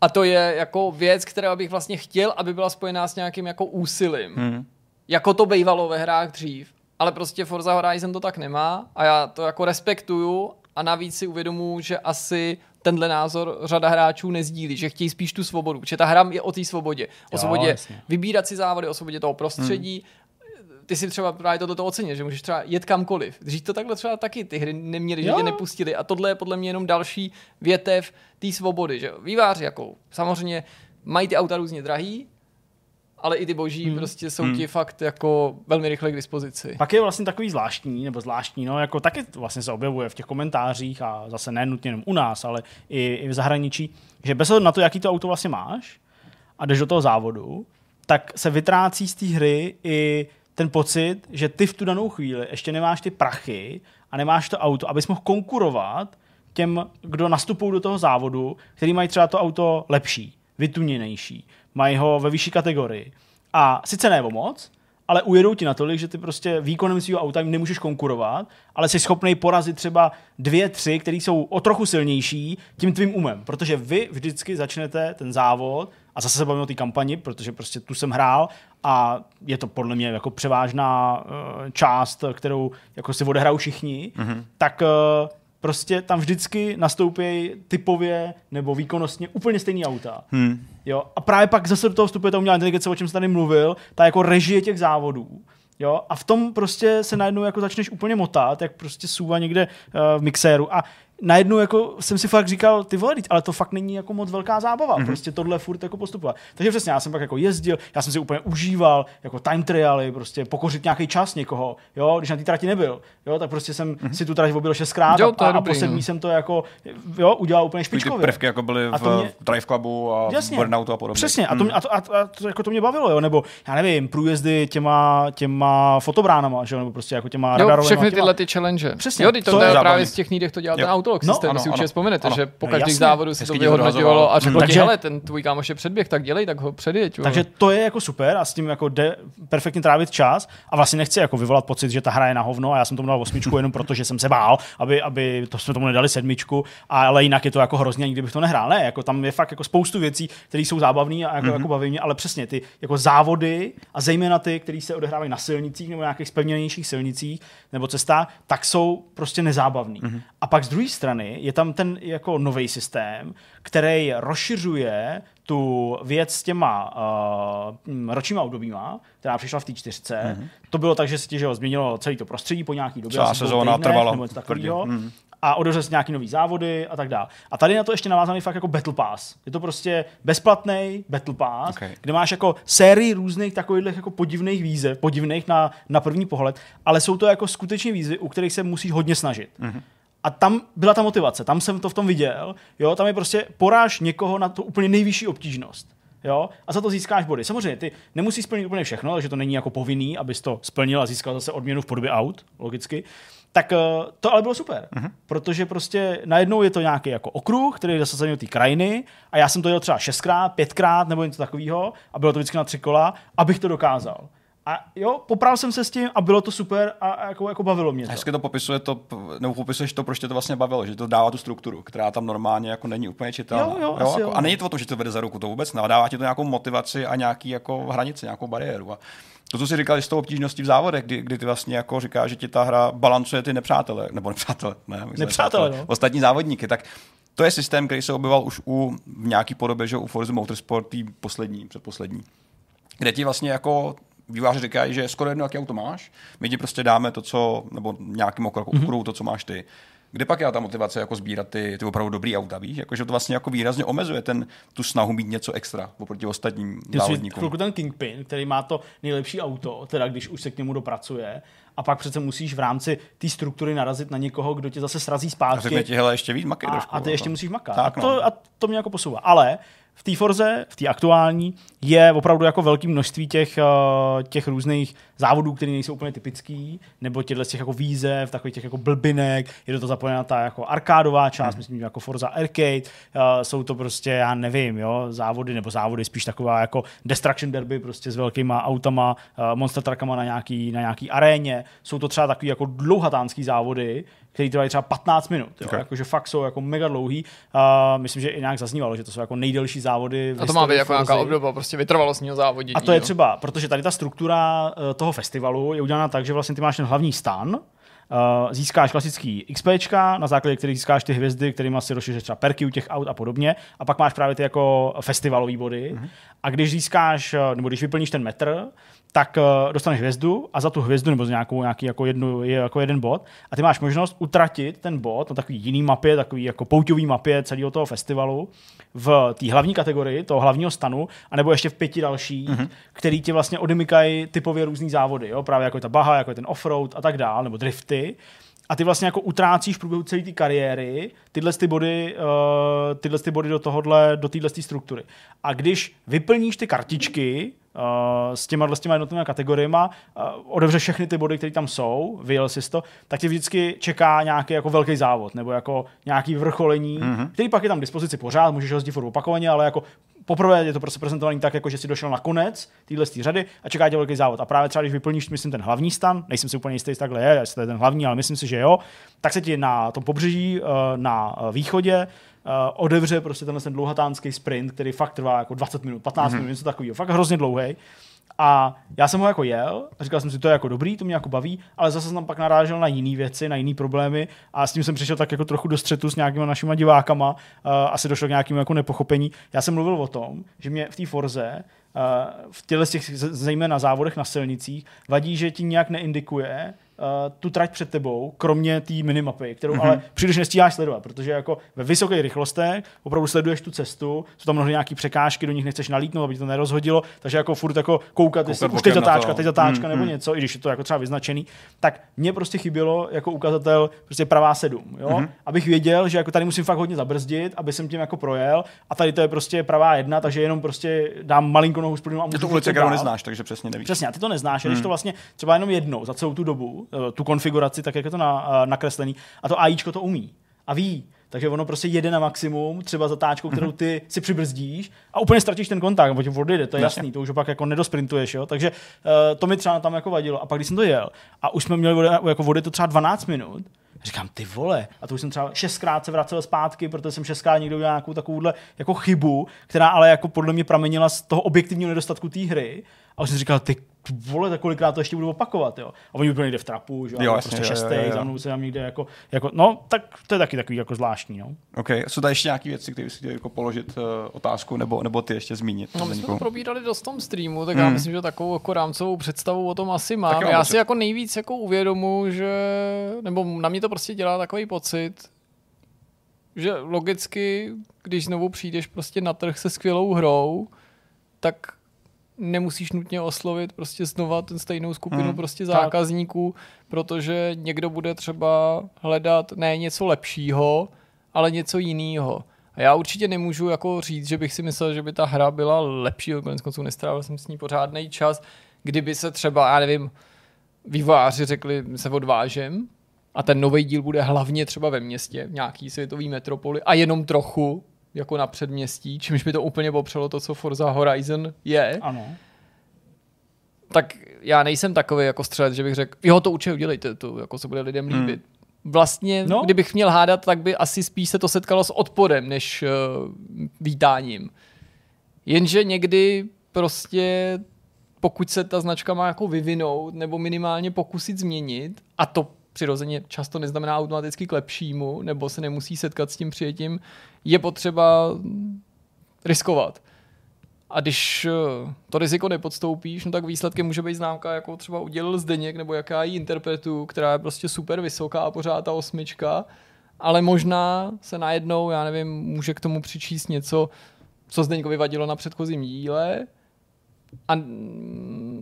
a to je jako věc, která bych vlastně chtěl, aby byla spojená s nějakým jako úsilím. Hmm. Jako to bývalo ve hrách dřív. Ale prostě Forza Horizon to tak nemá a já to jako respektuju a navíc si uvědomuji, že asi tenhle názor řada hráčů nezdílí, že chtějí spíš tu svobodu, protože ta hra je o té svobodě. O jo, svobodě jasně. vybírat si závody, o svobodě toho prostředí. Hmm. Ty si třeba právě toto ocenil, že můžeš třeba jet kamkoliv. Dřív to takhle třeba taky ty hry neměly, že tě nepustili. A tohle je podle mě jenom další větev té svobody. Že výváři jako samozřejmě mají ty auta různě drahý, ale i ty boží hmm. prostě jsou hmm. ti fakt jako velmi rychle k dispozici. Pak je vlastně takový zvláštní, nebo zvláštní, no, jako taky vlastně se objevuje v těch komentářích a zase ne nutně jenom u nás, ale i, i v zahraničí, že bez na to, jaký to auto vlastně máš a jdeš do toho závodu, tak se vytrácí z té hry i ten pocit, že ty v tu danou chvíli ještě nemáš ty prachy a nemáš to auto, abys mohl konkurovat těm, kdo nastupují do toho závodu, který mají třeba to auto lepší, vytuněnější mají ho ve vyšší kategorii. A sice ne o moc, ale ujedou ti natolik, že ty prostě výkonem svého auta jim nemůžeš konkurovat, ale jsi schopný porazit třeba dvě, tři, které jsou o trochu silnější tím tvým umem. Protože vy vždycky začnete ten závod a zase se bavím o té kampani, protože prostě tu jsem hrál a je to podle mě jako převážná uh, část, kterou jako si odehrajou všichni, mm-hmm. tak uh, prostě tam vždycky nastoupí typově nebo výkonnostně úplně stejný auta. Hmm. Jo? A právě pak zase do toho vstupuje ta umělá inteligence, o čem jsem tady mluvil, ta jako režie těch závodů. Jo? A v tom prostě se najednou jako začneš úplně motat, jak prostě sůva někde uh, v mixéru. A najednou jako jsem si fakt říkal, ty vole, ale to fakt není jako moc velká zábava, mm-hmm. prostě tohle furt jako postupovat. Takže přesně, já jsem pak jako jezdil, já jsem si úplně užíval, jako time trialy, prostě pokořit nějaký čas někoho, jo, když na té trati nebyl, jo, tak prostě jsem mm-hmm. si tu trať obil šestkrát jo, a, a, po sedmí no. jsem to jako, jo, udělal úplně špičkově. Ty prvky jako byly v mě, Drive Clubu a jasně, Burnoutu a podobně. Přesně, a to, mm. a, to, a, to, a to, jako to mě bavilo, jo, nebo já nevím, průjezdy těma, těma fotobránama, že jo, nebo prostě jako těma jo, všechny tyhle ty challenge. Přesně, jo, to, to je právě z těch nídech to dělal ten auto backlog no, systém, ano, si určitě vzpomenete, ano. že po no, každém závodu se to vyhodnotovalo a řeklo hmm. ti, hele, ten tvůj kámoš je předběh, tak dělej, tak ho předjeď. Takže to je jako super a s tím jako jde perfektně trávit čas a vlastně nechci jako vyvolat pocit, že ta hra je na hovno a já jsem tomu dal osmičku jenom proto, že jsem se bál, aby, aby to jsme tomu nedali sedmičku, ale jinak je to jako hrozně, nikdy bych to nehrál. Ne, jako tam je fakt jako spoustu věcí, které jsou zábavné a jako, mm-hmm. jako baví mě, ale přesně ty jako závody a zejména ty, které se odehrávají na silnicích nebo nějakých spevněnějších silnicích nebo cestách, tak jsou prostě nezábavný. Mm-hmm. A pak z druhé strany je tam ten jako nový systém, který rozšiřuje tu věc s těma uh, ročníma obdobíma, která přišla v té čtyřce. Mm-hmm. To bylo tak, že se těžilo, změnilo celé to prostředí po nějaký době. Celá sezóna trvala. Nebo. Mm-hmm a odevře nějaký nový závody a tak dále. A tady na to ještě navázaný fakt jako Battle Pass. Je to prostě bezplatný Battle Pass, okay. kde máš jako sérii různých takových jako podivných výzev, podivných na, na první pohled, ale jsou to jako skutečně výzvy, u kterých se musíš hodně snažit. Mm-hmm. A tam byla ta motivace, tam jsem to v tom viděl, jo, tam je prostě poráž někoho na to úplně nejvyšší obtížnost. Jo? A za to získáš body. Samozřejmě, ty nemusíš splnit úplně všechno, takže to není jako povinný, abys to splnil a získal zase odměnu v podobě aut, logicky. Tak eh, to ale bylo super, uh-huh. protože prostě najednou je to nějaký jako okruh, který je zasazený do té krajiny a já jsem to jel třeba šestkrát, pětkrát nebo něco takového a bylo to vždycky na tři kola, abych to dokázal. A jo, popral jsem se s tím a bylo to super a, a jako, jako bavilo mě to. Hezky to popisuje to, nebo popisuješ to, proč tě to vlastně bavilo, že to dává tu strukturu, která tam normálně jako není úplně čitelná. Jo, jo, jo, jako, jo. A není to to, že to vede za ruku, to vůbec ne, dává ti to nějakou motivaci a nějaký jako hranici, nějakou bariéru. A to, co jsi říkal, s tou obtížností v závodech, kdy, kdy ty vlastně jako říkáš, že ti ta hra balancuje ty nepřátele, nebo nepřátele, ne, nepřátele, nepřátele no. ostatní závodníky, tak to je systém, který se objeval už u v nějaký podobě, že u Forza Motorsport, tý poslední, předposlední, kde ti vlastně jako výváři říkají, že skoro jedno, jaký auto máš, my ti prostě dáme to, co, nebo nějakým okruhu, mm-hmm. to, co máš ty. Kde pak je ta motivace jako sbírat ty, ty opravdu dobrý auta, víš? Jako, že to vlastně jako výrazně omezuje ten, tu snahu mít něco extra oproti ostatním závodníkům. Chvilku ten Kingpin, který má to nejlepší auto, teda když už se k němu dopracuje, a pak přece musíš v rámci té struktury narazit na někoho, kdo tě zase srazí zpátky. A řekne ti, hele, ještě víc makej a, trošku. A ty ještě musíš makat. Tak, no. a, to, a to mě jako posouvá. Ale v té Forze, v té aktuální, je opravdu jako velké množství těch, eh, těch různých závodů, které nejsou úplně typický, nebo těchto těch jako výzev, takových těch jako blbinek, je do toho zapojená ta jako arkádová část, hmm. myslím, jako Forza Arcade, uh, jsou to prostě, já nevím, jo, závody, nebo závody spíš taková jako Destruction Derby, prostě s velkýma autama, uh, monster truckama na nějaký, na nějaký aréně, jsou to třeba takový jako dlouhatánský závody, který trvají třeba 15 minut. Jo? Okay. Jakože fakt jsou jako mega dlouhý. Uh, myslím, že i nějak zaznívalo, že to jsou jako nejdelší závody. A to má být jako nějaká obdoba prostě vytrvalostního závodění. A to je jo? třeba, protože tady ta struktura uh, toho festivalu je udělána tak, že vlastně ty máš ten hlavní stan, Uh, získáš klasický XP, na základě kterých získáš ty hvězdy, kterými si rozšíříš třeba perky u těch aut a podobně. A pak máš právě ty jako festivalové body. Mm-hmm. A když získáš, nebo když vyplníš ten metr, tak uh, dostaneš hvězdu a za tu hvězdu nebo z nějakou, nějaký jako, jednu, je jako jeden bod a ty máš možnost utratit ten bod na takový jiný mapě, takový jako pouťový mapě celého toho festivalu v té hlavní kategorii, toho hlavního stanu, anebo ještě v pěti dalších, mm-hmm. který ti vlastně odemykají typově různý závody, jo? právě jako je ta baha, jako je ten offroad a tak dál, nebo drifty a ty vlastně jako utrácíš v průběhu celé té kariéry tyhle ty body, uh, tyhle ty body do tohohle, do téhle struktury. A když vyplníš ty kartičky, uh, s těma, s těma jednotlivými kategoriemi, uh, odevře všechny ty body, které tam jsou, vyjel si to, tak tě vždycky čeká nějaký jako velký závod nebo jako nějaký vrcholení, mm-hmm. který pak je tam k dispozici pořád, můžeš ho jezdit opakovaně, ale jako poprvé je to prostě prezentovaný tak, jako že si došel na konec téhle řady a čeká tě velký závod. A právě třeba, když vyplníš, myslím, ten hlavní stan, nejsem si úplně jistý, takhle je, jestli to je ten hlavní, ale myslím si, že jo, tak se ti na tom pobřeží, eh, na východě, uh, odevře prostě tenhle ten dlouhatánský sprint, který fakt trvá jako 20 minut, 15 mm-hmm. minut, něco takového, fakt hrozně dlouhý. A já jsem ho jako jel a říkal jsem si, to je jako dobrý, to mě jako baví, ale zase jsem tam pak narážel na jiné věci, na jiné problémy a s tím jsem přišel tak jako trochu do střetu s nějakými našimi divákama, uh, asi došlo k nějakému jako nepochopení. Já jsem mluvil o tom, že mě v té Forze uh, v těchto těch zejména závodech na silnicích vadí, že ti nějak neindikuje, tu trať před tebou, kromě té minimapy, kterou mm-hmm. ale příliš nestíháš sledovat, protože jako ve vysokých rychlostech opravdu sleduješ tu cestu, jsou tam mnohdy nějaké překážky, do nich nechceš nalítnout, aby to nerozhodilo, takže jako furt jako koukat, jestli už teď zatáčka, teď zatáčka mm, nebo mm. něco, i když je to jako třeba vyznačený, tak mně prostě chybělo jako ukazatel prostě pravá sedm, jo? Mm-hmm. abych věděl, že jako tady musím fakt hodně zabrzdit, aby jsem tím jako projel a tady to je prostě pravá jedna, takže jenom prostě dám malinko nohu z a můžu to ulice, kterou neznáš, takže přesně nevíš. Přesně, a ty to neznáš, mm. když to vlastně třeba jenom jednou za celou tu dobu, Eh, tu konfiguraci, tak jak je to na, eh, nakreslený. A to AIčko to umí. A ví, takže ono prostě jede na maximum, třeba zatáčkou, kterou mhm. ty si přibrzdíš a úplně ztratíš ten kontakt, nebo ti odjede, to je jasný, to už pak jako nedosprintuješ, jo. Takže uh, to mi třeba tam jako vadilo. A pak, když jsem to jel, a už jsme měli vody, jako vody to třeba 12 minut, Říkám, ty vole, a to už jsem třeba šestkrát se vracel zpátky, protože jsem šestkrát někdo udělal nějakou takovouhle jako chybu, která ale jako podle mě pramenila z toho objektivního nedostatku té hry. A už jsem říkal, ty vole, tak kolikrát to ještě budu opakovat, jo. A oni úplně někde v trapu, že jo, prostě šestý, za mnou se tam někde jako, jako, no, tak to je taky takový jako zvláštní, no. OK, jsou tady ještě nějaké věci, které si chtěli jako položit uh, otázku, nebo, nebo ty ještě zmínit? No, my jsme to probírali dost v tom streamu, tak hmm. já myslím, že takovou jako rámcovou představu o tom asi mám. Já si jako nejvíc jako uvědomu, že, nebo na mě to prostě dělá takový pocit, že logicky, když znovu přijdeš prostě na trh se skvělou hrou, tak nemusíš nutně oslovit prostě znova ten stejnou skupinu hmm, prostě zákazníků, tak. protože někdo bude třeba hledat ne něco lepšího, ale něco jiného. A já určitě nemůžu jako říct, že bych si myslel, že by ta hra byla lepší, konec konců nestrávil jsem s ní pořádný čas, kdyby se třeba, já nevím, vývojáři řekli, se odvážem a ten nový díl bude hlavně třeba ve městě, v nějaký světový metropoli a jenom trochu jako na předměstí, čímž by to úplně popřelo to, co Forza Horizon je. Ano. Tak já nejsem takový jako střelec, že bych řekl, jo, to určitě udělejte, to jako se bude lidem hmm. líbit. Hmm. Vlastně, no. kdybych měl hádat, tak by asi spíš se to setkalo s odporem, než uh, vítáním. Jenže někdy prostě pokud se ta značka má jako vyvinout nebo minimálně pokusit změnit, a to přirozeně často neznamená automaticky k lepšímu, nebo se nemusí setkat s tím přijetím, je potřeba riskovat. A když eh, to riziko nepodstoupíš, no tak výsledkem může být známka, jako třeba udělal Zdeněk, nebo jaká ji interpretu, která je prostě super vysoká a pořád ta osmička, ale možná se najednou, já nevím, může k tomu přičíst něco, co Zdeňkovi vadilo na předchozím díle, a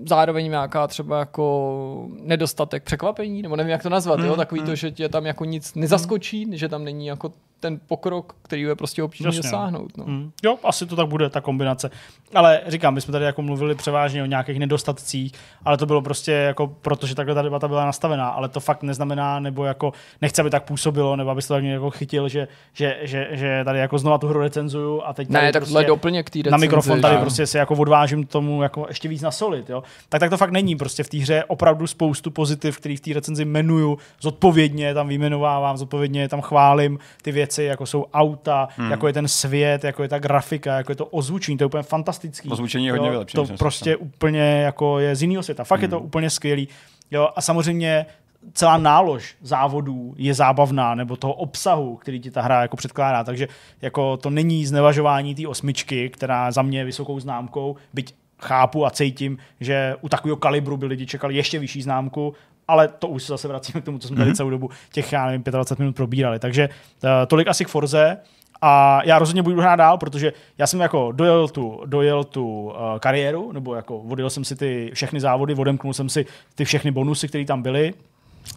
zároveň nějaká třeba jako nedostatek překvapení, nebo nevím, jak to nazvat, mm, jo? takový mm. to, že tě tam jako nic nezaskočí, mm. že tam není jako ten pokrok, který je prostě obtížně no. dosáhnout. No. Mm. Jo, asi to tak bude, ta kombinace. Ale říkám, my jsme tady jako mluvili převážně o nějakých nedostatcích, ale to bylo prostě jako, protože takhle ta debata byla nastavená, ale to fakt neznamená, nebo jako nechce, aby tak působilo, nebo aby to tak jako chytil, že, že, že, že, tady jako znova tu hru recenzuju a teď ne, tak prostě doplněk té Na mikrofon tady prostě si jako odvážím tomu jako ještě víc nasolit, jo. Tak tak to fakt není, prostě v té hře opravdu spoustu pozitiv, který v té recenzi jmenuju, zodpovědně tam vyjmenovávám, zodpovědně tam chválím ty věci věci, jako jsou auta, hmm. jako je ten svět, jako je ta grafika, jako je to ozvučení, to je úplně fantastický. Ozvučení je hodně vylepšené. To prostě myslím. úplně jako je z jiného světa. Fakt hmm. je to hmm. úplně skvělý. Jo, a samozřejmě celá nálož závodů je zábavná, nebo toho obsahu, který ti ta hra jako předkládá. Takže jako to není znevažování té osmičky, která za mě je vysokou známkou, byť chápu a cítím, že u takového kalibru by lidi čekali ještě vyšší známku ale to už se zase vracíme k tomu, co jsme tady mhm. celou dobu těch, já nevím, 25 minut probírali. Takže uh, tolik asi k Forze. A já rozhodně budu hrát dál, protože já jsem jako dojel tu, dojel tu uh, kariéru, nebo jako odjel jsem si ty všechny závody, odemknul jsem si ty všechny bonusy, které tam byly,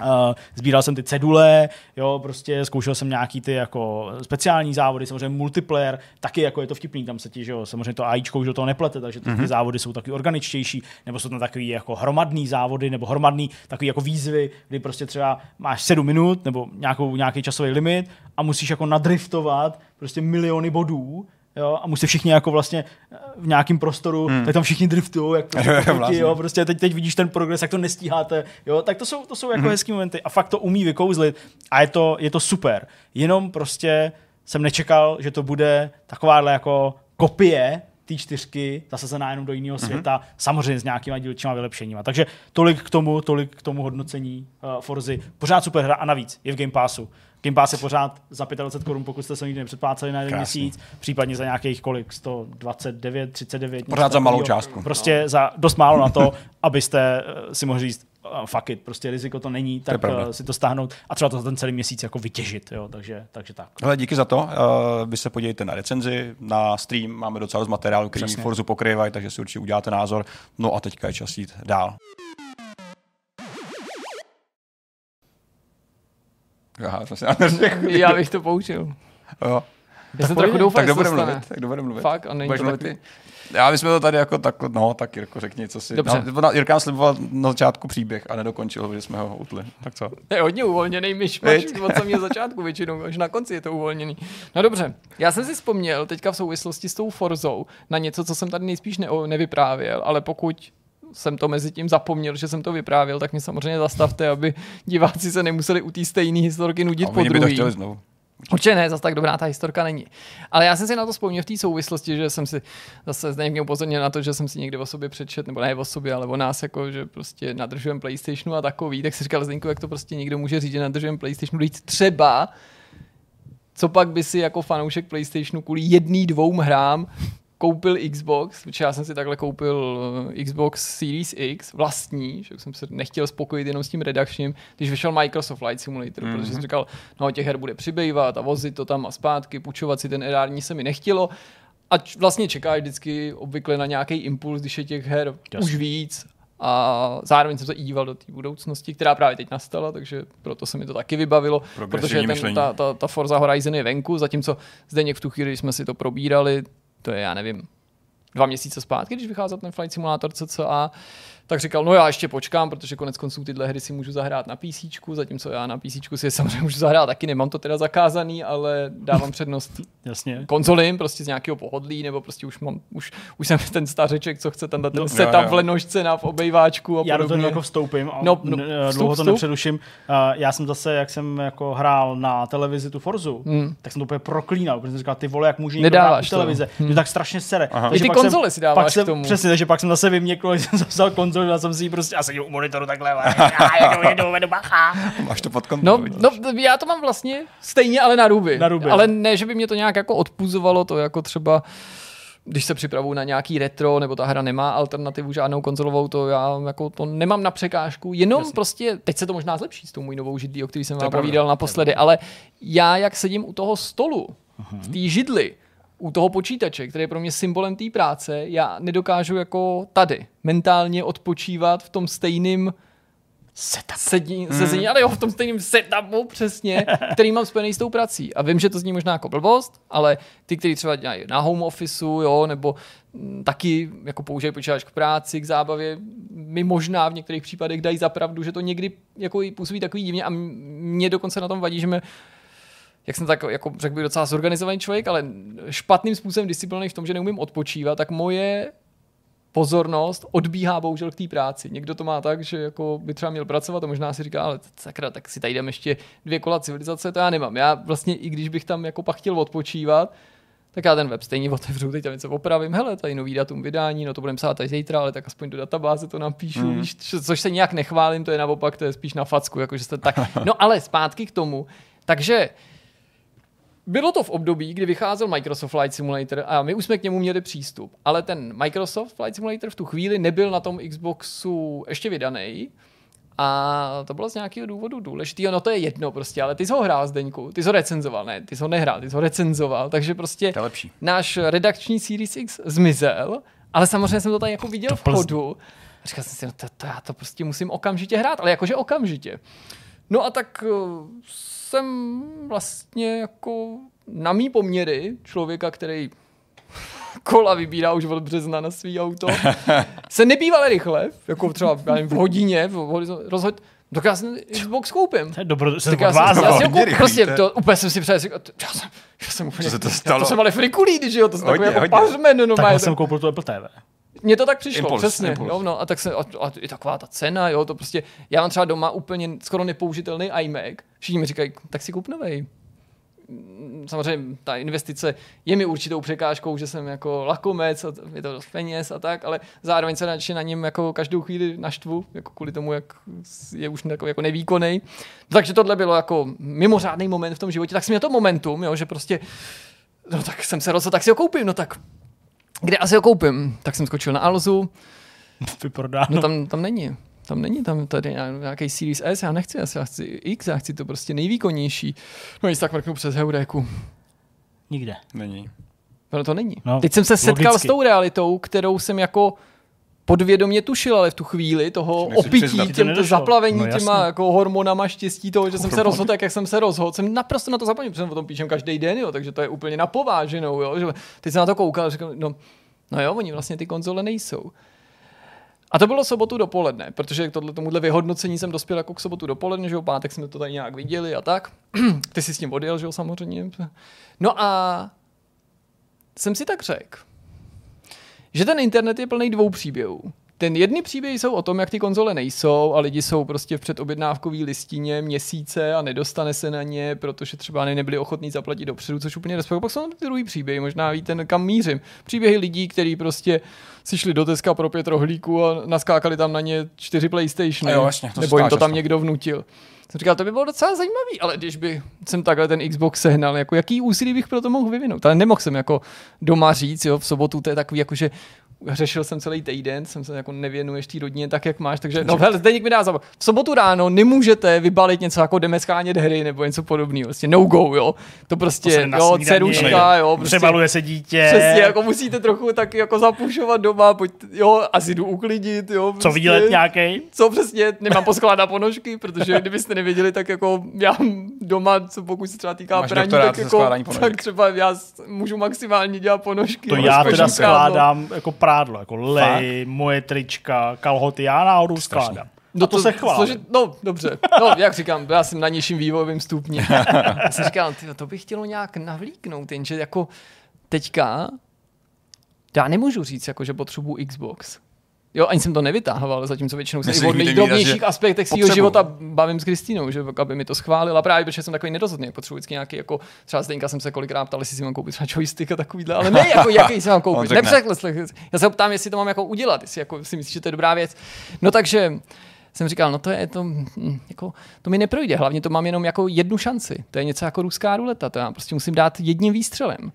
Uh, sbíral jsem ty cedule, jo, prostě zkoušel jsem nějaký ty jako speciální závody, samozřejmě multiplayer, taky jako je to vtipný, tam se ti, že jo, samozřejmě to AIčko už do toho neplete, takže ty, mm-hmm. ty mhm. závody jsou taky organičtější, nebo jsou tam takový jako hromadný závody, nebo hromadný takový jako výzvy, kdy prostě třeba máš sedm minut, nebo nějakou, nějaký časový limit a musíš jako nadriftovat prostě miliony bodů, jo, a musí všichni jako vlastně eh, v nějakém prostoru, hmm. tak tam všichni driftují, jak prostě, vlastně. jo, prostě teď, teď vidíš ten progres, jak to nestíháte, jo, tak to jsou, to jsou jako hmm. hezký momenty a fakt to umí vykouzlit a je to, je to super. Jenom prostě jsem nečekal, že to bude takováhle jako kopie té čtyřky, zasazená jenom do jiného mhm. světa, mm-hmm. samozřejmě s nějakýma dílčíma vylepšeníma. Takže tolik k tomu, tolik k tomu hodnocení uh, Forzy. Pořád super hra a navíc je v Game Passu. Game Pass je pořád za 25 korun, pokud jste se nikdy nepředpláceli na jeden Krásný. měsíc, případně za nějakých kolik, 129, 39. Pořád za malou částku. Prostě no. za dost málo na to, abyste eh, si mohli říct, uh, fuck it, prostě riziko to není, tak to uh, si to stáhnout a třeba to ten celý měsíc jako vytěžit, jo, takže, takže tak. Hele, díky za to, uh, vy se podívejte na recenzi, na stream, máme docela z materiálu, který Přesně. Forzu pokrývají, takže si určitě uděláte názor, no a teďka je čas jít dál. Aha, to Já bych to poučil. Jo. Já jsem trochu doufal, tak kdo bude mluvit? Tak kdo bude mluvit? Fakt, a není to mluvit ty? Já my jsme to tady jako tak, no, tak Jirko, řekni, co si. Dobře. No, Jirka sliboval na začátku příběh a nedokončil, že jsme ho utli. Tak co? Je hodně uvolněný myš, od samého začátku většinou, až na konci je to uvolněný. No dobře, já jsem si vzpomněl teďka v souvislosti s tou Forzou na něco, co jsem tady nejspíš ne- nevyprávěl, ale pokud jsem to mezi tím zapomněl, že jsem to vyprávěl, tak mi samozřejmě zastavte, aby diváci se nemuseli u té stejné historky nudit po druhý. to znovu. Určitě ne, zase tak dobrá ta historka není. Ale já jsem si na to vzpomněl v té souvislosti, že jsem si zase mě upozornil na to, že jsem si někdy o sobě přečet, nebo ne o sobě, ale o nás, jako, že prostě nadržujeme PlayStationu a takový, tak si říkal Zdenku, jak to prostě někdo může říct, že nadržujeme PlayStationu, říct třeba co pak by si jako fanoušek PlayStationu kvůli jedný, dvou hrám koupil Xbox, protože já jsem si takhle koupil eh, Xbox Series X vlastní, že jsem se nechtěl spokojit jenom s tím redakčním, když vyšel Microsoft Flight Simulator, mm-hmm. protože jsem říkal, no těch her bude přibývat a vozit to tam a zpátky, půjčovat si ten erární se mi nechtělo. A vlastně čekáš vždycky obvykle na nějaký impuls, když je těch her Jasně. už víc a zároveň jsem se díval do té budoucnosti, která právě teď nastala, takže proto se mi to taky vybavilo, protože ten, ta, ta, ta Forza Horizon je venku, zatímco zde v tu chvíli, když jsme si to probírali, to je, já nevím, dva měsíce zpátky, když vycházel ten Flight Simulator CCA, tak říkal, no já ještě počkám, protože konec konců tyhle hry si můžu zahrát na PC, zatímco já na PC si je samozřejmě můžu zahrát taky, nemám to teda zakázaný, ale dávám přednost Jasně. konzolím, prostě z nějakého pohodlí, nebo prostě už mám, už, už jsem ten stařeček, co chce ten, ten no, setup jo, jo. v lenožce na v obejváčku a Já do toho jako vstoupím a no, no, dlouho vstup, to vstup. nepředuším. Já jsem zase, jak jsem jako hrál na televizi tu Forzu, hmm. tak jsem to úplně proklínal, protože jsem říkal, ty vole, jak můžu někdo hrát televize, hmm. tak strašně sere. I ty konzole si dáváš pak jsem, k tomu. Přesně, takže pak jsem zase vyměkl, jsem vzal konzoli, já jsem si ji prostě, a sedím u monitoru takhle, já jedu, jedu, bacha. Máš to pod kontrolou. No, no, já to mám vlastně stejně, ale na ruby. Na ruby. Ale ne, že by mě to nějak jako odpuzovalo, to jako třeba když se připravuju na nějaký retro, nebo ta hra nemá alternativu žádnou konzolovou, to já jako to nemám na překážku, jenom Jasně. prostě, teď se to možná zlepší s tou můj novou židlí, o který jsem vám povídal naposledy, ale já jak sedím u toho stolu, uh-huh. v té židli, u toho počítače, který je pro mě symbolem té práce, já nedokážu jako tady mentálně odpočívat v tom stejným setup. Sedí, mm. sezení, ale jo, v tom stejném setupu přesně, který mám spojený s tou prací. A vím, že to zní možná jako blbost, ale ty, kteří třeba dělají na home officeu, jo, nebo m, taky jako používají počítač k práci, k zábavě, mi možná v některých případech dají za pravdu, že to někdy jako působí takový divně a mě dokonce na tom vadí, že mě jak jsem tak, jako řekl bych, docela zorganizovaný člověk, ale špatným způsobem disciplinovaný v tom, že neumím odpočívat, tak moje pozornost odbíhá bohužel k té práci. Někdo to má tak, že jako by třeba měl pracovat a možná si říká, ale sakra, tak si tady jdeme ještě dvě kola civilizace, to já nemám. Já vlastně, i když bych tam jako pak chtěl odpočívat, tak já ten web stejně otevřu, teď tam něco opravím, hele, tady nový datum vydání, no to budeme psát tady zítra, ale tak aspoň do databáze to napíšu, mm. víš, což se nějak nechválím, to je naopak, to je spíš na facku, jakože jste tak. No ale zpátky k tomu, takže bylo to v období, kdy vycházel Microsoft Flight Simulator a my už jsme k němu měli přístup, ale ten Microsoft Flight Simulator v tu chvíli nebyl na tom Xboxu ještě vydaný. A to bylo z nějakého důvodu důležitého, no to je jedno prostě, ale ty jsi ho hrál Zdeňku, ty jsi ho recenzoval, ne, ty jsi ho nehrál, ty jsi ho recenzoval, takže prostě náš redakční Series X zmizel, ale samozřejmě jsem to tady jako viděl v chodu. A říkal jsem si, no to, to, já to prostě musím okamžitě hrát, ale jakože okamžitě. No a tak uh, jsem vlastně jako na mý poměry člověka, který kola vybírá už od března na svý auto, se nebývale rychle, jako třeba nevím, v hodině, v rozhod, tak já jsem Xbox koupím. To je dobro, tak já, vás, jsem, já si koupím, prostě to, úplně jsem si přes, já jsem, já jsem úplně, se to stalo? to jsem ale frikulí, že jo, to jsem takový jako pařmen, no, Tak jsem koupil tu Apple TV. Mně to tak přišlo, impuls, přesně. Impuls. Jo, no, a tak se, a, a, i taková ta cena, jo, to prostě, já mám třeba doma úplně skoro nepoužitelný iMac. Všichni mi říkají, tak si kup novej. Samozřejmě ta investice je mi určitou překážkou, že jsem jako lakomec, a je to dost peněz a tak, ale zároveň se na, na něm jako každou chvíli naštvu, jako kvůli tomu, jak je už jako, jako nevýkonný. Takže tohle bylo jako mimořádný moment v tom životě. Tak jsem měl to momentum, jo, že prostě no tak jsem se rozhodl, tak si ho koupím, no tak kde asi ho koupím? Tak jsem skočil na Alzu. Vyprodáno. No tam, tam není. Tam není tam tady nějaký Series S, já nechci S, já chci X, já chci to prostě nejvýkonnější. No nic, tak mrknu přes Heuréku. Nikde. Není. No to není. No, Teď jsem se setkal logicky. s tou realitou, kterou jsem jako podvědomě tušil, ale v tu chvíli toho opití, těm to zaplavení no, těma jako hormonama štěstí toho, že jsem se rozhodl tak, jak jsem se rozhodl, jsem naprosto na to zapomněl, protože o tom píšem každý den, jo, takže to je úplně napováženou, jo, že teď jsem na to koukal a říkal, no, No jo, oni vlastně ty konzole nejsou. A to bylo sobotu dopoledne, protože k tohle, tomuhle vyhodnocení jsem dospěl jako k sobotu dopoledne, že jo, pátek jsme to tady nějak viděli a tak. Ty jsi s tím odjel, že jo, samozřejmě. No a jsem si tak řekl, že ten internet je plný dvou příběhů ten jedny příběhy jsou o tom, jak ty konzole nejsou a lidi jsou prostě v předobjednávkové listině měsíce a nedostane se na ně, protože třeba nebyli ochotní zaplatit dopředu, což úplně respektuju. Pak jsou ty druhý příběhy, možná víte, kam mířím. Příběhy lidí, kteří prostě si šli do Teska pro pět rohlíků a naskákali tam na ně čtyři PlayStation, jo, vlastně, to nebo jim to tam někdo vnutil. Jsem říkal, to by bylo docela zajímavý, ale když by jsem takhle ten Xbox sehnal, jako jaký úsilí bych pro to mohl vyvinout. Ale nemohl jsem jako doma říct, jo, v sobotu to je takový, jako že řešil jsem celý týden, jsem se jako nevěnuješ té rodině tak, jak máš, takže no hele, Zdeněk mi dá zabavit. V sobotu ráno nemůžete vybalit něco jako jdeme schánět hry nebo něco podobného, prostě no go, jo. To prostě, to jo, ceruška, jo. Prostě, přebaluje se dítě. Přesně, jako musíte trochu tak jako zapušovat doma, pojď, jo, asi jdu uklidit, jo. Prostě, co výlet nějaký? Co přesně, nemám poskládat ponožky, protože kdybyste nevěděli, tak jako já doma, co pokud se třeba týká praní, tak, jako, tak třeba já můžu maximálně dělat ponožky. To já teda skládám jako pra prádlo, jako lej, Fakt? moje trička, kalhoty, já náhodou skládám. No to, to se chválí. no, dobře. No, jak říkám, já jsem na nižším vývojovém stupni. já jsem říkal, tyjo, to bych chtělo nějak navlíknout, jenže jako teďka já nemůžu říct, jako, že potřebuji Xbox. Jo, ani jsem to nevytahoval, zatímco většinou se i o nejdrobnějších aspektech svého života bavím s Kristínou, že aby mi to schválila právě, protože jsem takový nedozhodný, potřebuji vždycky nějaký, jako třeba Zdenka jsem se kolikrát ptal, jestli si mám koupit třeba joystick a takovýhle, ale ne jako jaký si mám koupit. Nepřekl, já se ptám, jestli to mám jako udělat, jestli jako si myslíš, že to je dobrá věc. No takže jsem říkal, no to je to, hm, jako, to mi neprojde, hlavně to mám jenom jako jednu šanci. To je něco jako ruská ruleta, to já prostě musím dát jedním výstřelem.